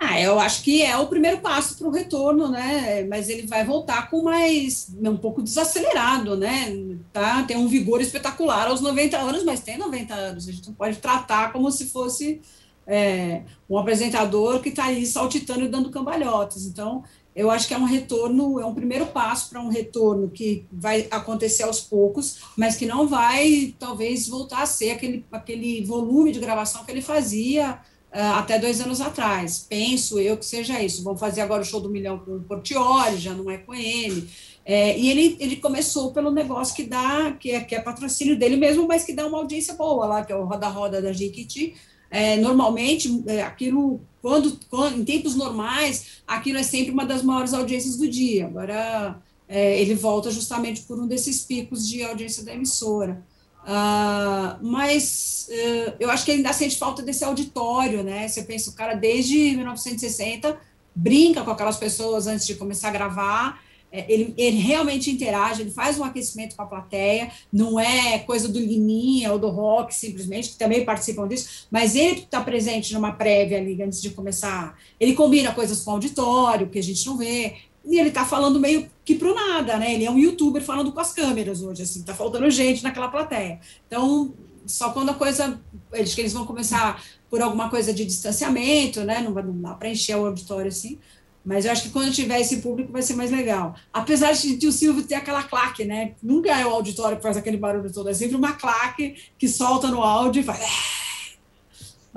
Ah, eu acho que é o primeiro passo para o retorno, né? Mas ele vai voltar com mais um pouco desacelerado, né? Tá? Tem um vigor espetacular aos 90 anos, mas tem 90 anos. A gente não pode tratar como se fosse é, um apresentador que está aí saltitando e dando cambalhotas. Então, eu acho que é um retorno, é um primeiro passo para um retorno que vai acontecer aos poucos, mas que não vai, talvez, voltar a ser aquele, aquele volume de gravação que ele fazia até dois anos atrás. Penso eu que seja isso. Vamos fazer agora o show do milhão com o Portioli, já não é com ele. É, e ele, ele começou pelo negócio que dá, que é, que é patrocínio dele mesmo, mas que dá uma audiência boa lá, que é o Roda Roda da Jequiti, é, normalmente, é, aquilo, quando, quando, em tempos normais, aquilo é sempre uma das maiores audiências do dia. Agora, é, ele volta justamente por um desses picos de audiência da emissora. Uh, mas uh, eu acho que ainda sente falta desse auditório, né? Você pensa, o cara desde 1960 brinca com aquelas pessoas antes de começar a gravar, é, ele, ele realmente interage, ele faz um aquecimento com a plateia, não é coisa do Liminha ou do Rock, simplesmente, que também participam disso, mas ele está presente numa prévia ali antes de começar. Ele combina coisas com o auditório, que a gente não vê, e ele está falando meio que pro nada, né? Ele é um youtuber falando com as câmeras hoje, assim, tá faltando gente naquela plateia. Então, só quando a coisa. Eles que eles vão começar por alguma coisa de distanciamento, né? Não, não dá para encher o auditório assim. Mas eu acho que quando tiver esse público vai ser mais legal. Apesar de o Silvio ter aquela claque, né? Nunca é o auditório que faz aquele barulho todo, é sempre uma claque que solta no áudio e faz.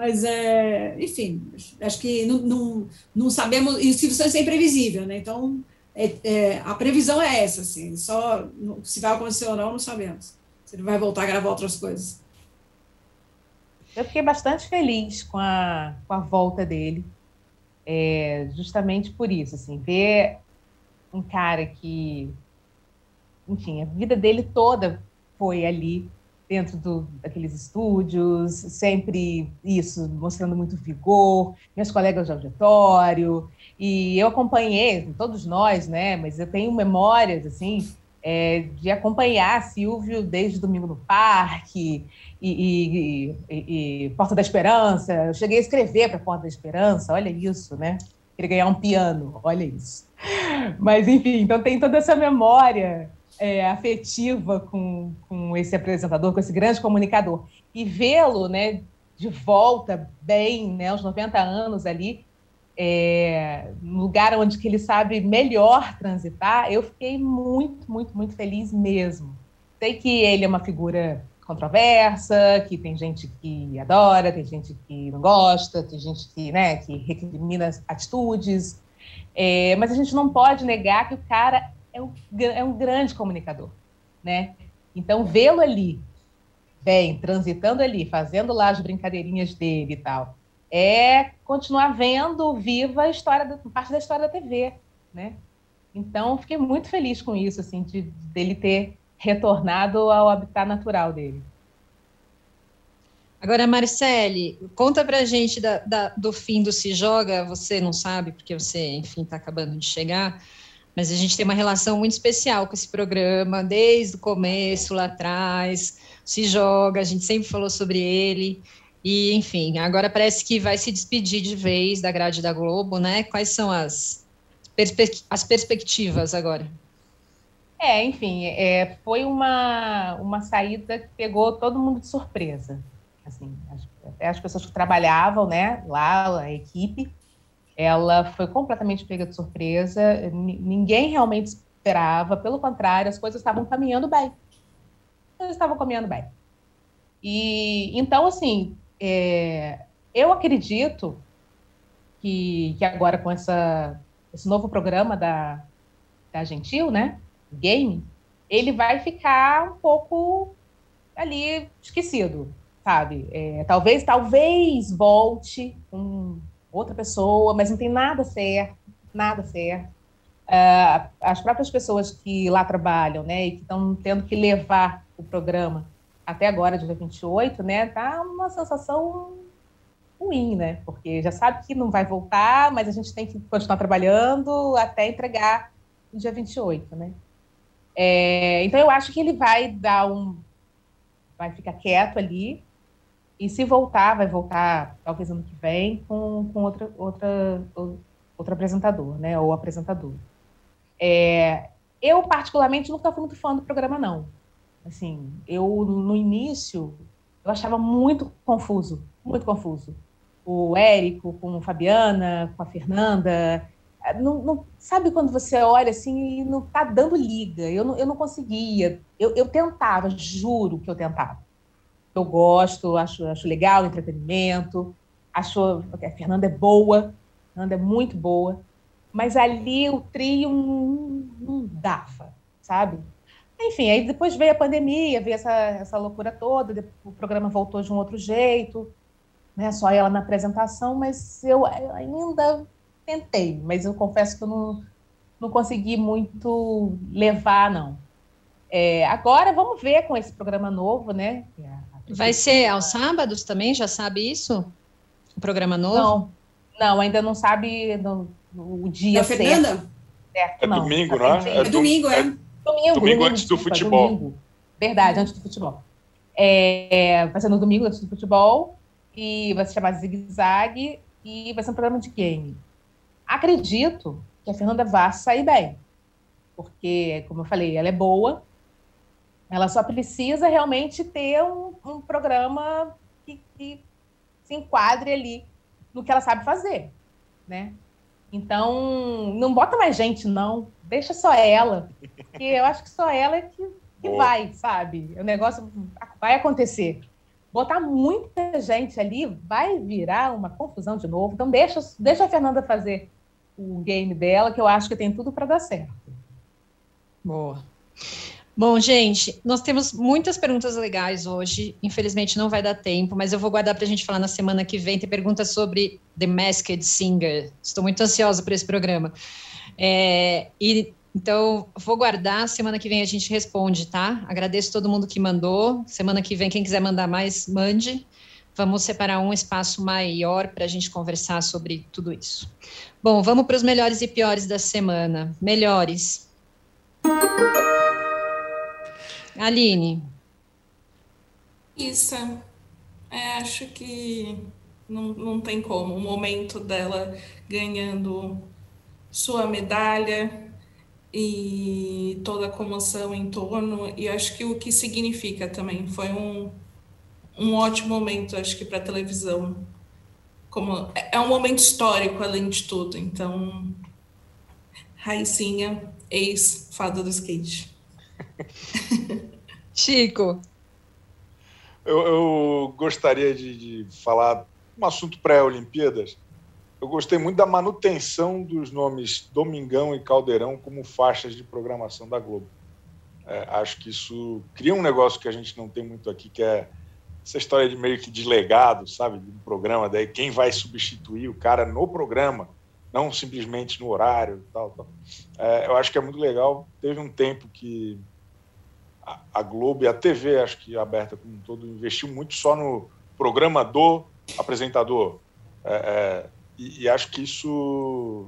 Mas, é, enfim, acho que não, não, não sabemos. E Santos é imprevisível, né? Então, é, é, a previsão é essa, assim. Só se vai acontecer ou não, não sabemos. Se ele vai voltar a gravar outras coisas. Eu fiquei bastante feliz com a, com a volta dele é, justamente por isso, assim, ver um cara que, enfim, a vida dele toda foi ali dentro do, daqueles estúdios, sempre isso, mostrando muito vigor, meus colegas de auditório, e eu acompanhei, todos nós, né, mas eu tenho memórias, assim, é, de acompanhar Silvio desde Domingo no Parque e, e, e, e, Porta da Esperança. Eu cheguei a escrever para Porta da Esperança, olha isso, né? Queria ganhar um piano, olha isso. Mas, enfim, então tem toda essa memória é, afetiva com, com esse apresentador, com esse grande comunicador. E vê-lo né, de volta, bem, né, aos 90 anos ali, é, lugar onde que ele sabe melhor transitar, eu fiquei muito, muito, muito feliz mesmo. Sei que ele é uma figura controversa, que tem gente que adora, tem gente que não gosta, tem gente que, né, que recrimina atitudes, é, mas a gente não pode negar que o cara é um, é um grande comunicador, né? Então, vê-lo ali, bem, transitando ali, fazendo lá as brincadeirinhas dele e tal, é continuar vendo viva a história, da, parte da história da TV, né? Então, fiquei muito feliz com isso, assim, de dele ter retornado ao habitat natural dele. Agora, Marcele, conta pra gente da, da, do fim do Se Joga. Você não sabe, porque você, enfim, está acabando de chegar, mas a gente tem uma relação muito especial com esse programa, desde o começo, lá atrás. Se Joga, a gente sempre falou sobre ele. E, enfim, agora parece que vai se despedir de vez da grade da Globo, né? Quais são as, perspe as perspectivas agora? É, enfim, é, foi uma, uma saída que pegou todo mundo de surpresa. Assim, as, as pessoas que trabalhavam né, lá, a equipe, ela foi completamente pega de surpresa. ninguém realmente esperava, pelo contrário, as coisas estavam caminhando bem. As coisas estavam caminhando bem. E então, assim, é, eu acredito que, que agora com essa, esse novo programa da, da Gentil, né, Game, ele vai ficar um pouco ali esquecido, sabe? É, talvez, talvez volte com outra pessoa, mas não tem nada certo, nada certo. uh, as próprias pessoas que lá trabalham, né, e que estão tendo que levar o programa até agora, dia 28, né, tá uma sensação ruim, né, porque já sabe que não vai voltar, mas a gente tem que continuar trabalhando até entregar no dia 28, né. É, então, eu acho que ele vai dar um. vai ficar quieto ali, e se voltar, vai voltar talvez ano que vem com, com outra, outra, outro apresentador, né, ou apresentador. É, eu, particularmente, nunca fui muito fã do programa, não. Assim, eu, no início, eu achava muito confuso, muito confuso. O Érico com a Fabiana, com a Fernanda, não, não, sabe quando você olha assim e não tá dando liga? Eu não, eu não conseguia. Eu, eu tentava, juro que eu tentava. Eu gosto, acho, acho legal o entretenimento, acho a Fernanda é boa, a Fernanda é muito boa, mas ali o trio não, não dava, sabe? Enfim, aí depois veio a pandemia, veio essa, essa loucura toda, o programa voltou de um outro jeito, né? Só ela na apresentação, mas eu ainda tentei, mas eu confesso que eu não, não consegui muito levar, não. É, agora vamos ver com esse programa novo, né? Vai ser aos sábados também? Já sabe isso? O programa novo? Não, não ainda não sabe no, no, o dia da certo. Fernanda? Certo, é não. domingo, não é? É, domingo, é. Domingo, domingo antes do futebol. Domingo. Verdade, antes do futebol. É, vai ser no domingo antes do futebol e vai se chamar Zig Zag e vai ser um programa de game. Acredito que a Fernanda vá sair bem, porque, como eu falei, ela é boa, ela só precisa realmente ter um, um programa que, que, se enquadre ali no que ela sabe fazer, né? Então, não bota mais gente, não. Deixa só ela, porque eu acho que só ela é que, que vai, sabe? O negócio vai acontecer. Botar muita gente ali vai virar uma confusão de novo. Então, deixa, deixa a Fernanda fazer o game dela, que eu acho que tem tudo para dar certo. Boa. Bom, gente, nós temos muitas perguntas legais hoje. Infelizmente não vai dar tempo, mas eu vou guardar para a gente falar na semana que vem. Tem perguntas sobre The Masked Singer. Estou muito ansiosa por esse programa. É, e então vou guardar. Semana que vem a gente responde, tá? Agradeço todo mundo que mandou. Semana que vem, quem quiser mandar mais, mande. Vamos separar um espaço maior para a gente conversar sobre tudo isso. Bom, vamos para os melhores e piores da semana. Melhores. Aline. Isso. É, acho que não, não tem como. O momento dela ganhando sua medalha e toda a comoção em torno, e acho que o que significa também foi um, um ótimo momento, acho que para a televisão. Como, é, é um momento histórico, além de tudo. Então, Raicinha, ex-fada do skate. Chico. Eu, eu gostaria de, de, falar um assunto pré-Olimpíadas. Eu gostei muito da manutenção dos nomes Domingão e Caldeirão como faixas de programação da Globo. É, acho que isso cria um negócio que a gente não tem muito aqui, que é essa história de meio que de legado, sabe, de um programa, daí quem vai substituir o cara no programa, não simplesmente no horário, tal, tal. É, eu acho que é muito legal. Teve um tempo que a, Globo e a TV, acho que aberta como um todo, investiu muito só no programa do apresentador. É, é, e, e, acho que isso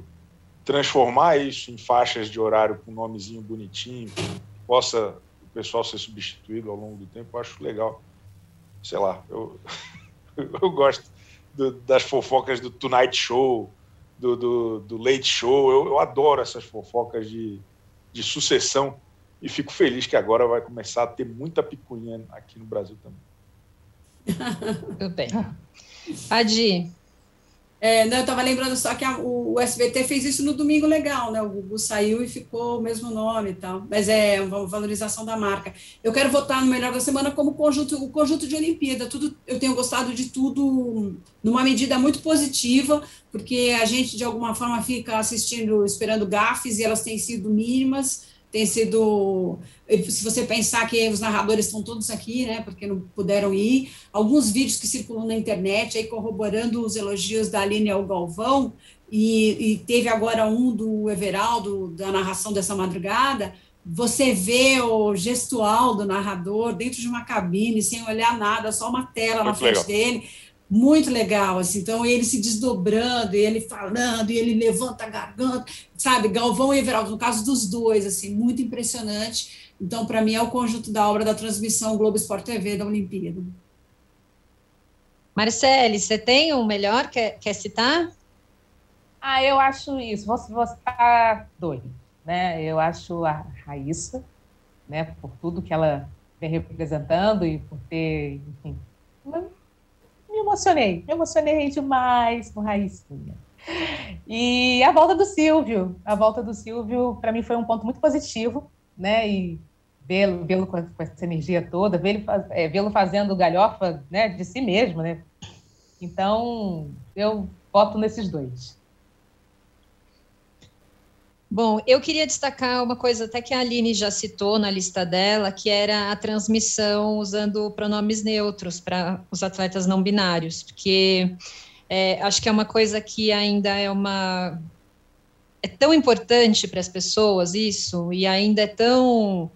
transformar isso em faixas de horário com um nomezinho bonitinho, que possa o pessoal ser substituído ao longo do tempo, acho legal. Sei lá, eu, eu gosto do, das fofocas do Tonight Show, do, do, do Late Show, eu, eu adoro essas fofocas de, de sucessão e fico feliz que agora vai começar a ter muita picuinha aqui no Brasil também. Tudo bem. Adi. É, não, eu estava lembrando só que a, o, o, SBT fez isso no Domingo Legal, né? O Gugu saiu e ficou o mesmo nome e tal. Mas é uma valorização da marca. Eu quero votar no Melhor da Semana como conjunto, o conjunto de Olimpíada. Tudo, eu tenho gostado de tudo numa medida muito positiva, porque a gente, de alguma forma, fica assistindo, esperando gafes, e elas têm sido mínimas tem sido. Se você pensar que os narradores estão todos aqui, né, porque não puderam ir, alguns vídeos que circulam na internet aí corroborando os elogios da Aline ao Galvão, e, e teve agora um do Everaldo, da narração dessa madrugada. Você vê o gestual do narrador dentro de uma cabine, sem olhar nada, só uma tela Muito na frente legal. dele muito legal, assim, então ele se desdobrando, ele falando, e ele levanta a garganta, sabe, Galvão e Everaldo, no caso dos dois, assim, muito impressionante, então para mim é o conjunto da obra da transmissão Globo Esporte TV da Olimpíada. Marcele, você tem um melhor, quer, quer citar? Ah, eu acho isso, vou, vou citar dois, né, eu acho a Raíssa, né, por tudo que ela vem representando e por ter, enfim, me emocionei, me emocionei demais com Raicinha. E a volta do Silvio, a volta do Silvio, para mim foi um ponto muito positivo, né? E vê-lo vê com, com, essa energia toda, vê-lo é, vê fazendo galhofa né, de si mesmo, né? Então, eu voto nesses dois. Bom, eu queria destacar uma coisa até que a Aline já citou na lista dela, que era a transmissão usando pronomes neutros para os atletas não binários, porque é, acho que é uma coisa que ainda é uma é tão importante para as pessoas isso e ainda é tão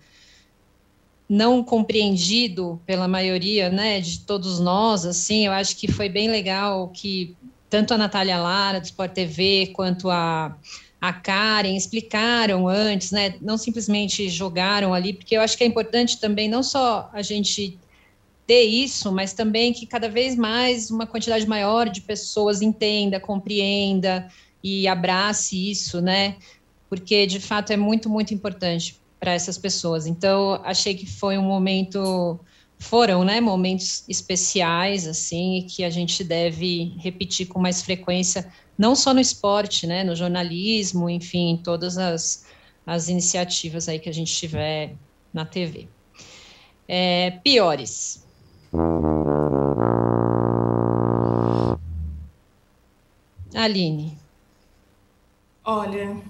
não compreendido pela maioria, né, de todos nós, assim, eu acho que foi bem legal que tanto a Natália Lara do Sport TV quanto a a Karen explicaram antes, né? Não simplesmente jogaram ali, porque eu acho que é importante também não só a gente ter isso, mas também que cada vez mais uma quantidade maior de pessoas entenda, compreenda e abrace isso, né? Porque de fato é muito, muito importante para essas pessoas. Então, achei que foi um momento foram, né, momentos especiais assim, que a gente deve repetir com mais frequência não só no esporte, né, no jornalismo, enfim, todas as, as iniciativas aí que a gente tiver na TV. É, piores. Aline. Olha,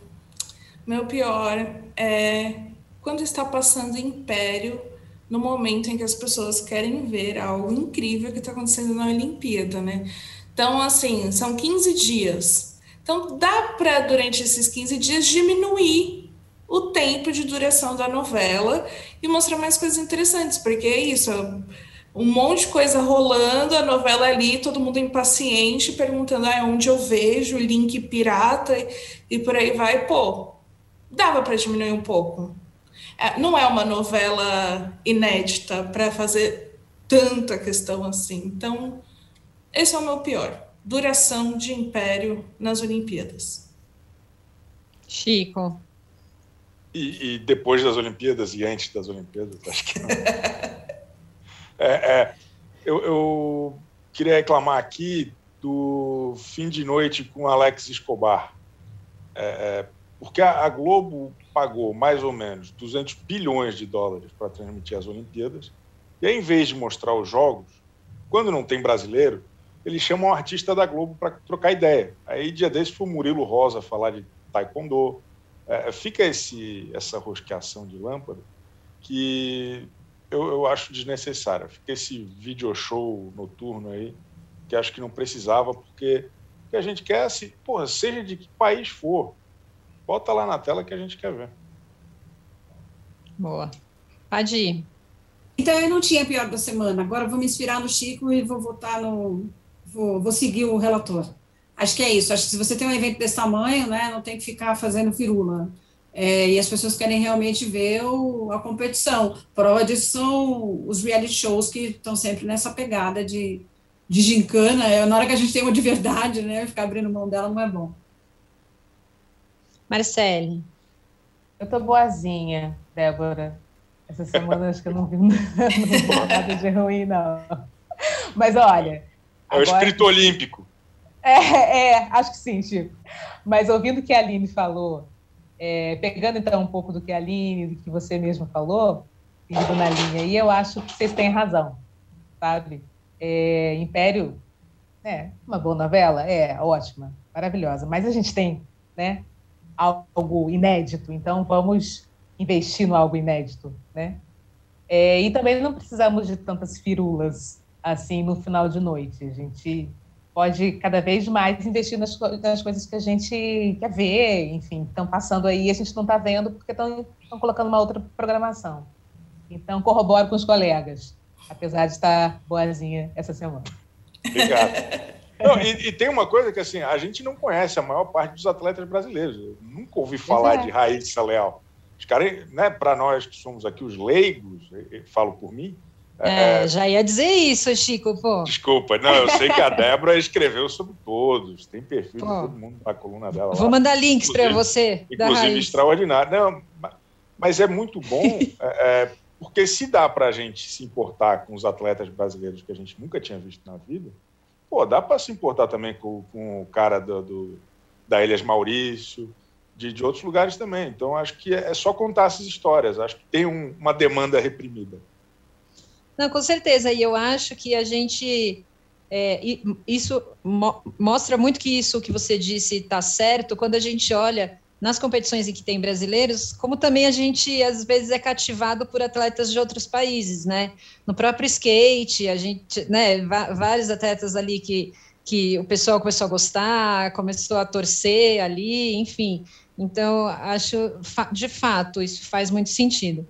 meu pior é quando está passando Império no momento em que as pessoas querem ver algo incrível que está acontecendo na Olimpíada, né? Então, assim, são 15 dias. Então, dá para, durante esses 15 dias, diminuir o tempo de duração da novela e mostrar mais coisas interessantes, porque é isso, um monte de coisa rolando, a novela ali, todo mundo impaciente, perguntando ah, onde eu vejo, link pirata e por aí vai. Pô, dava para diminuir um pouco. É, não é uma novela inédita para fazer tanta questão assim. Então, esse é o meu pior. Duração de império nas Olimpíadas. Chico. E, e depois das Olimpíadas e antes das Olimpíadas, acho que não. é, é, eu, eu queria reclamar aqui do fim de noite com Alex Escobar. É, é porque a, Globo pagou mais ou menos 200 bilhões de dólares para transmitir as Olimpíadas, e aí, em vez de mostrar os jogos, quando não tem brasileiro, eles chamam um artista da Globo para trocar ideia. Aí, dia desse, foi o Murilo Rosa falar de taekwondo. É, fica esse, essa rosqueação de lâmpada que eu, eu acho desnecessária. Fica esse video show noturno aí, que acho que não precisava, porque o que a gente quer, assim, porra, seja de que país for, bota lá na tela que a gente quer ver. Boa. Pode ir. Então, eu não tinha pior da semana. Agora vou me inspirar no Chico e vou votar no, vou, vou seguir o relator. Acho que é isso. Acho que se você tem um evento desse tamanho, né, não tem que ficar fazendo firula. É, e as pessoas querem realmente ver o, a competição. Prova disso são os reality shows que estão sempre nessa pegada de, de gincana. É, na hora que a gente tem uma de verdade, né, ficar abrindo mão dela não é bom. Marcele. Eu tô boazinha, Débora. Essa semana acho que eu não vi nada de ruim, não. Mas olha, é o espírito olímpico. É, é, acho que sim, Chico. Mas ouvindo o que a Aline falou, é, pegando então um pouco do que a Aline, do que você mesmo falou, indo na linha aí, eu acho que vocês têm razão, sabe? É, Império, é uma boa novela, é ótima, maravilhosa, mas a gente tem, né, algo inédito, então vamos investir no algo inédito, né? É, e também não precisamos de tantas firulas assim no final de noite. A gente pode cada vez mais investir nas, nas coisas que a gente quer ver, enfim, estão passando aí, a gente não está vendo porque estão colocando uma outra programação. Então, corroboro com os colegas, apesar de estar boazinha essa semana. Obrigado. Não, e, e, tem uma coisa que assim, a gente não conhece a maior parte dos atletas brasileiros. Eu nunca ouvi falar Exato. de Raíssa Leal. Os caras, né, para nós que somos aqui os leigos, falo por mim. É, é, já ia dizer isso, Chico, pô. Desculpa, não, eu sei que a Débora escreveu sobre todos, tem perfil pô. de todo mundo na coluna dela. Vou lá. mandar links para você. Inclusive, extraordinário. Não, mas é muito bom, é, é, porque se dá para a gente se importar com os atletas brasileiros que a gente nunca tinha visto na vida, pô, dá para se importar também com, com o cara do, do, da Ilhas Maurício, de, de outros lugares também. Então, acho que é, é só contar essas histórias. Acho que tem um, uma demanda reprimida. Não, com certeza. E eu acho que a gente. É, isso mo mostra muito que isso que você disse está certo quando a gente olha nas competições em que tem brasileiros, como também a gente às vezes é cativado por atletas de outros países, né? No próprio skate, a gente, né, vários atletas ali que, que o pessoal começou a gostar, começou a torcer ali, enfim. Então, acho, de fato, isso faz muito sentido.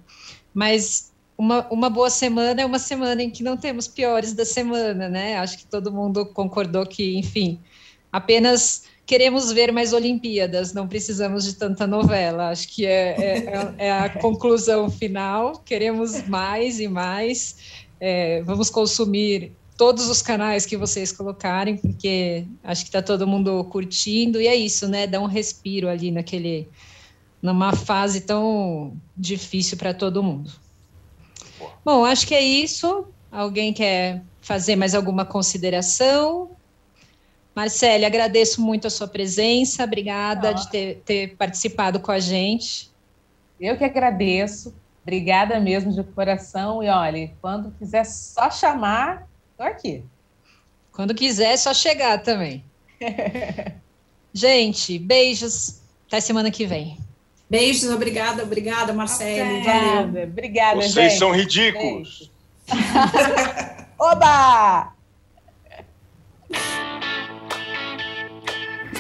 Mas uma, uma boa semana é uma semana em que não temos piores da semana, né? Acho que todo mundo concordou que, enfim, apenas queremos ver mais Olimpíadas, não precisamos de tanta novela. Acho que é, é, é, é a conclusão final. Queremos mais e mais. É, vamos consumir todos os canais que vocês colocarem, porque acho que está todo mundo curtindo, e é isso, né? Dá um respiro ali naquele numa fase tão difícil para todo mundo. Bom, acho que é isso. Alguém quer fazer mais alguma consideração? Marcele, agradeço muito a sua presença, obrigada ah. de ter, ter participado com a gente. Eu que agradeço, obrigada mesmo de coração. E olha, quando quiser só chamar, Tô aqui. Quando quiser, é só chegar também. Gente, beijos. Até semana que vem. Beijos, obrigada, obrigada, Marcelo. Valeu. Obrigada, Vocês gente. são ridículos. Oba!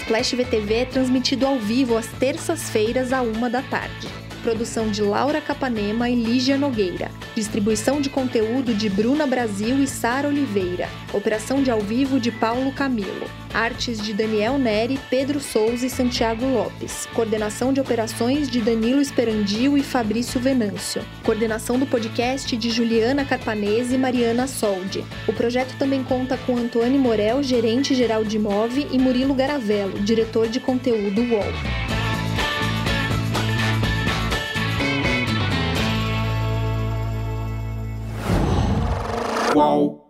Splash VTV é transmitido ao vivo às terças-feiras, à uma da tarde. Produção de Laura Capanema e Lígia Nogueira. Distribuição de conteúdo de Bruna Brasil e Sara Oliveira. Operação de ao vivo de Paulo Camilo. Artes de Daniel Neri, Pedro Souza e Santiago Lopes. Coordenação de operações de Danilo Esperandio e Fabrício Venâncio. Coordenação do podcast de Juliana Carpanese e Mariana Soldi. O projeto também conta com Antônio Morel, gerente geral de Move, e Murilo Garavello, diretor de conteúdo UOL. whoa.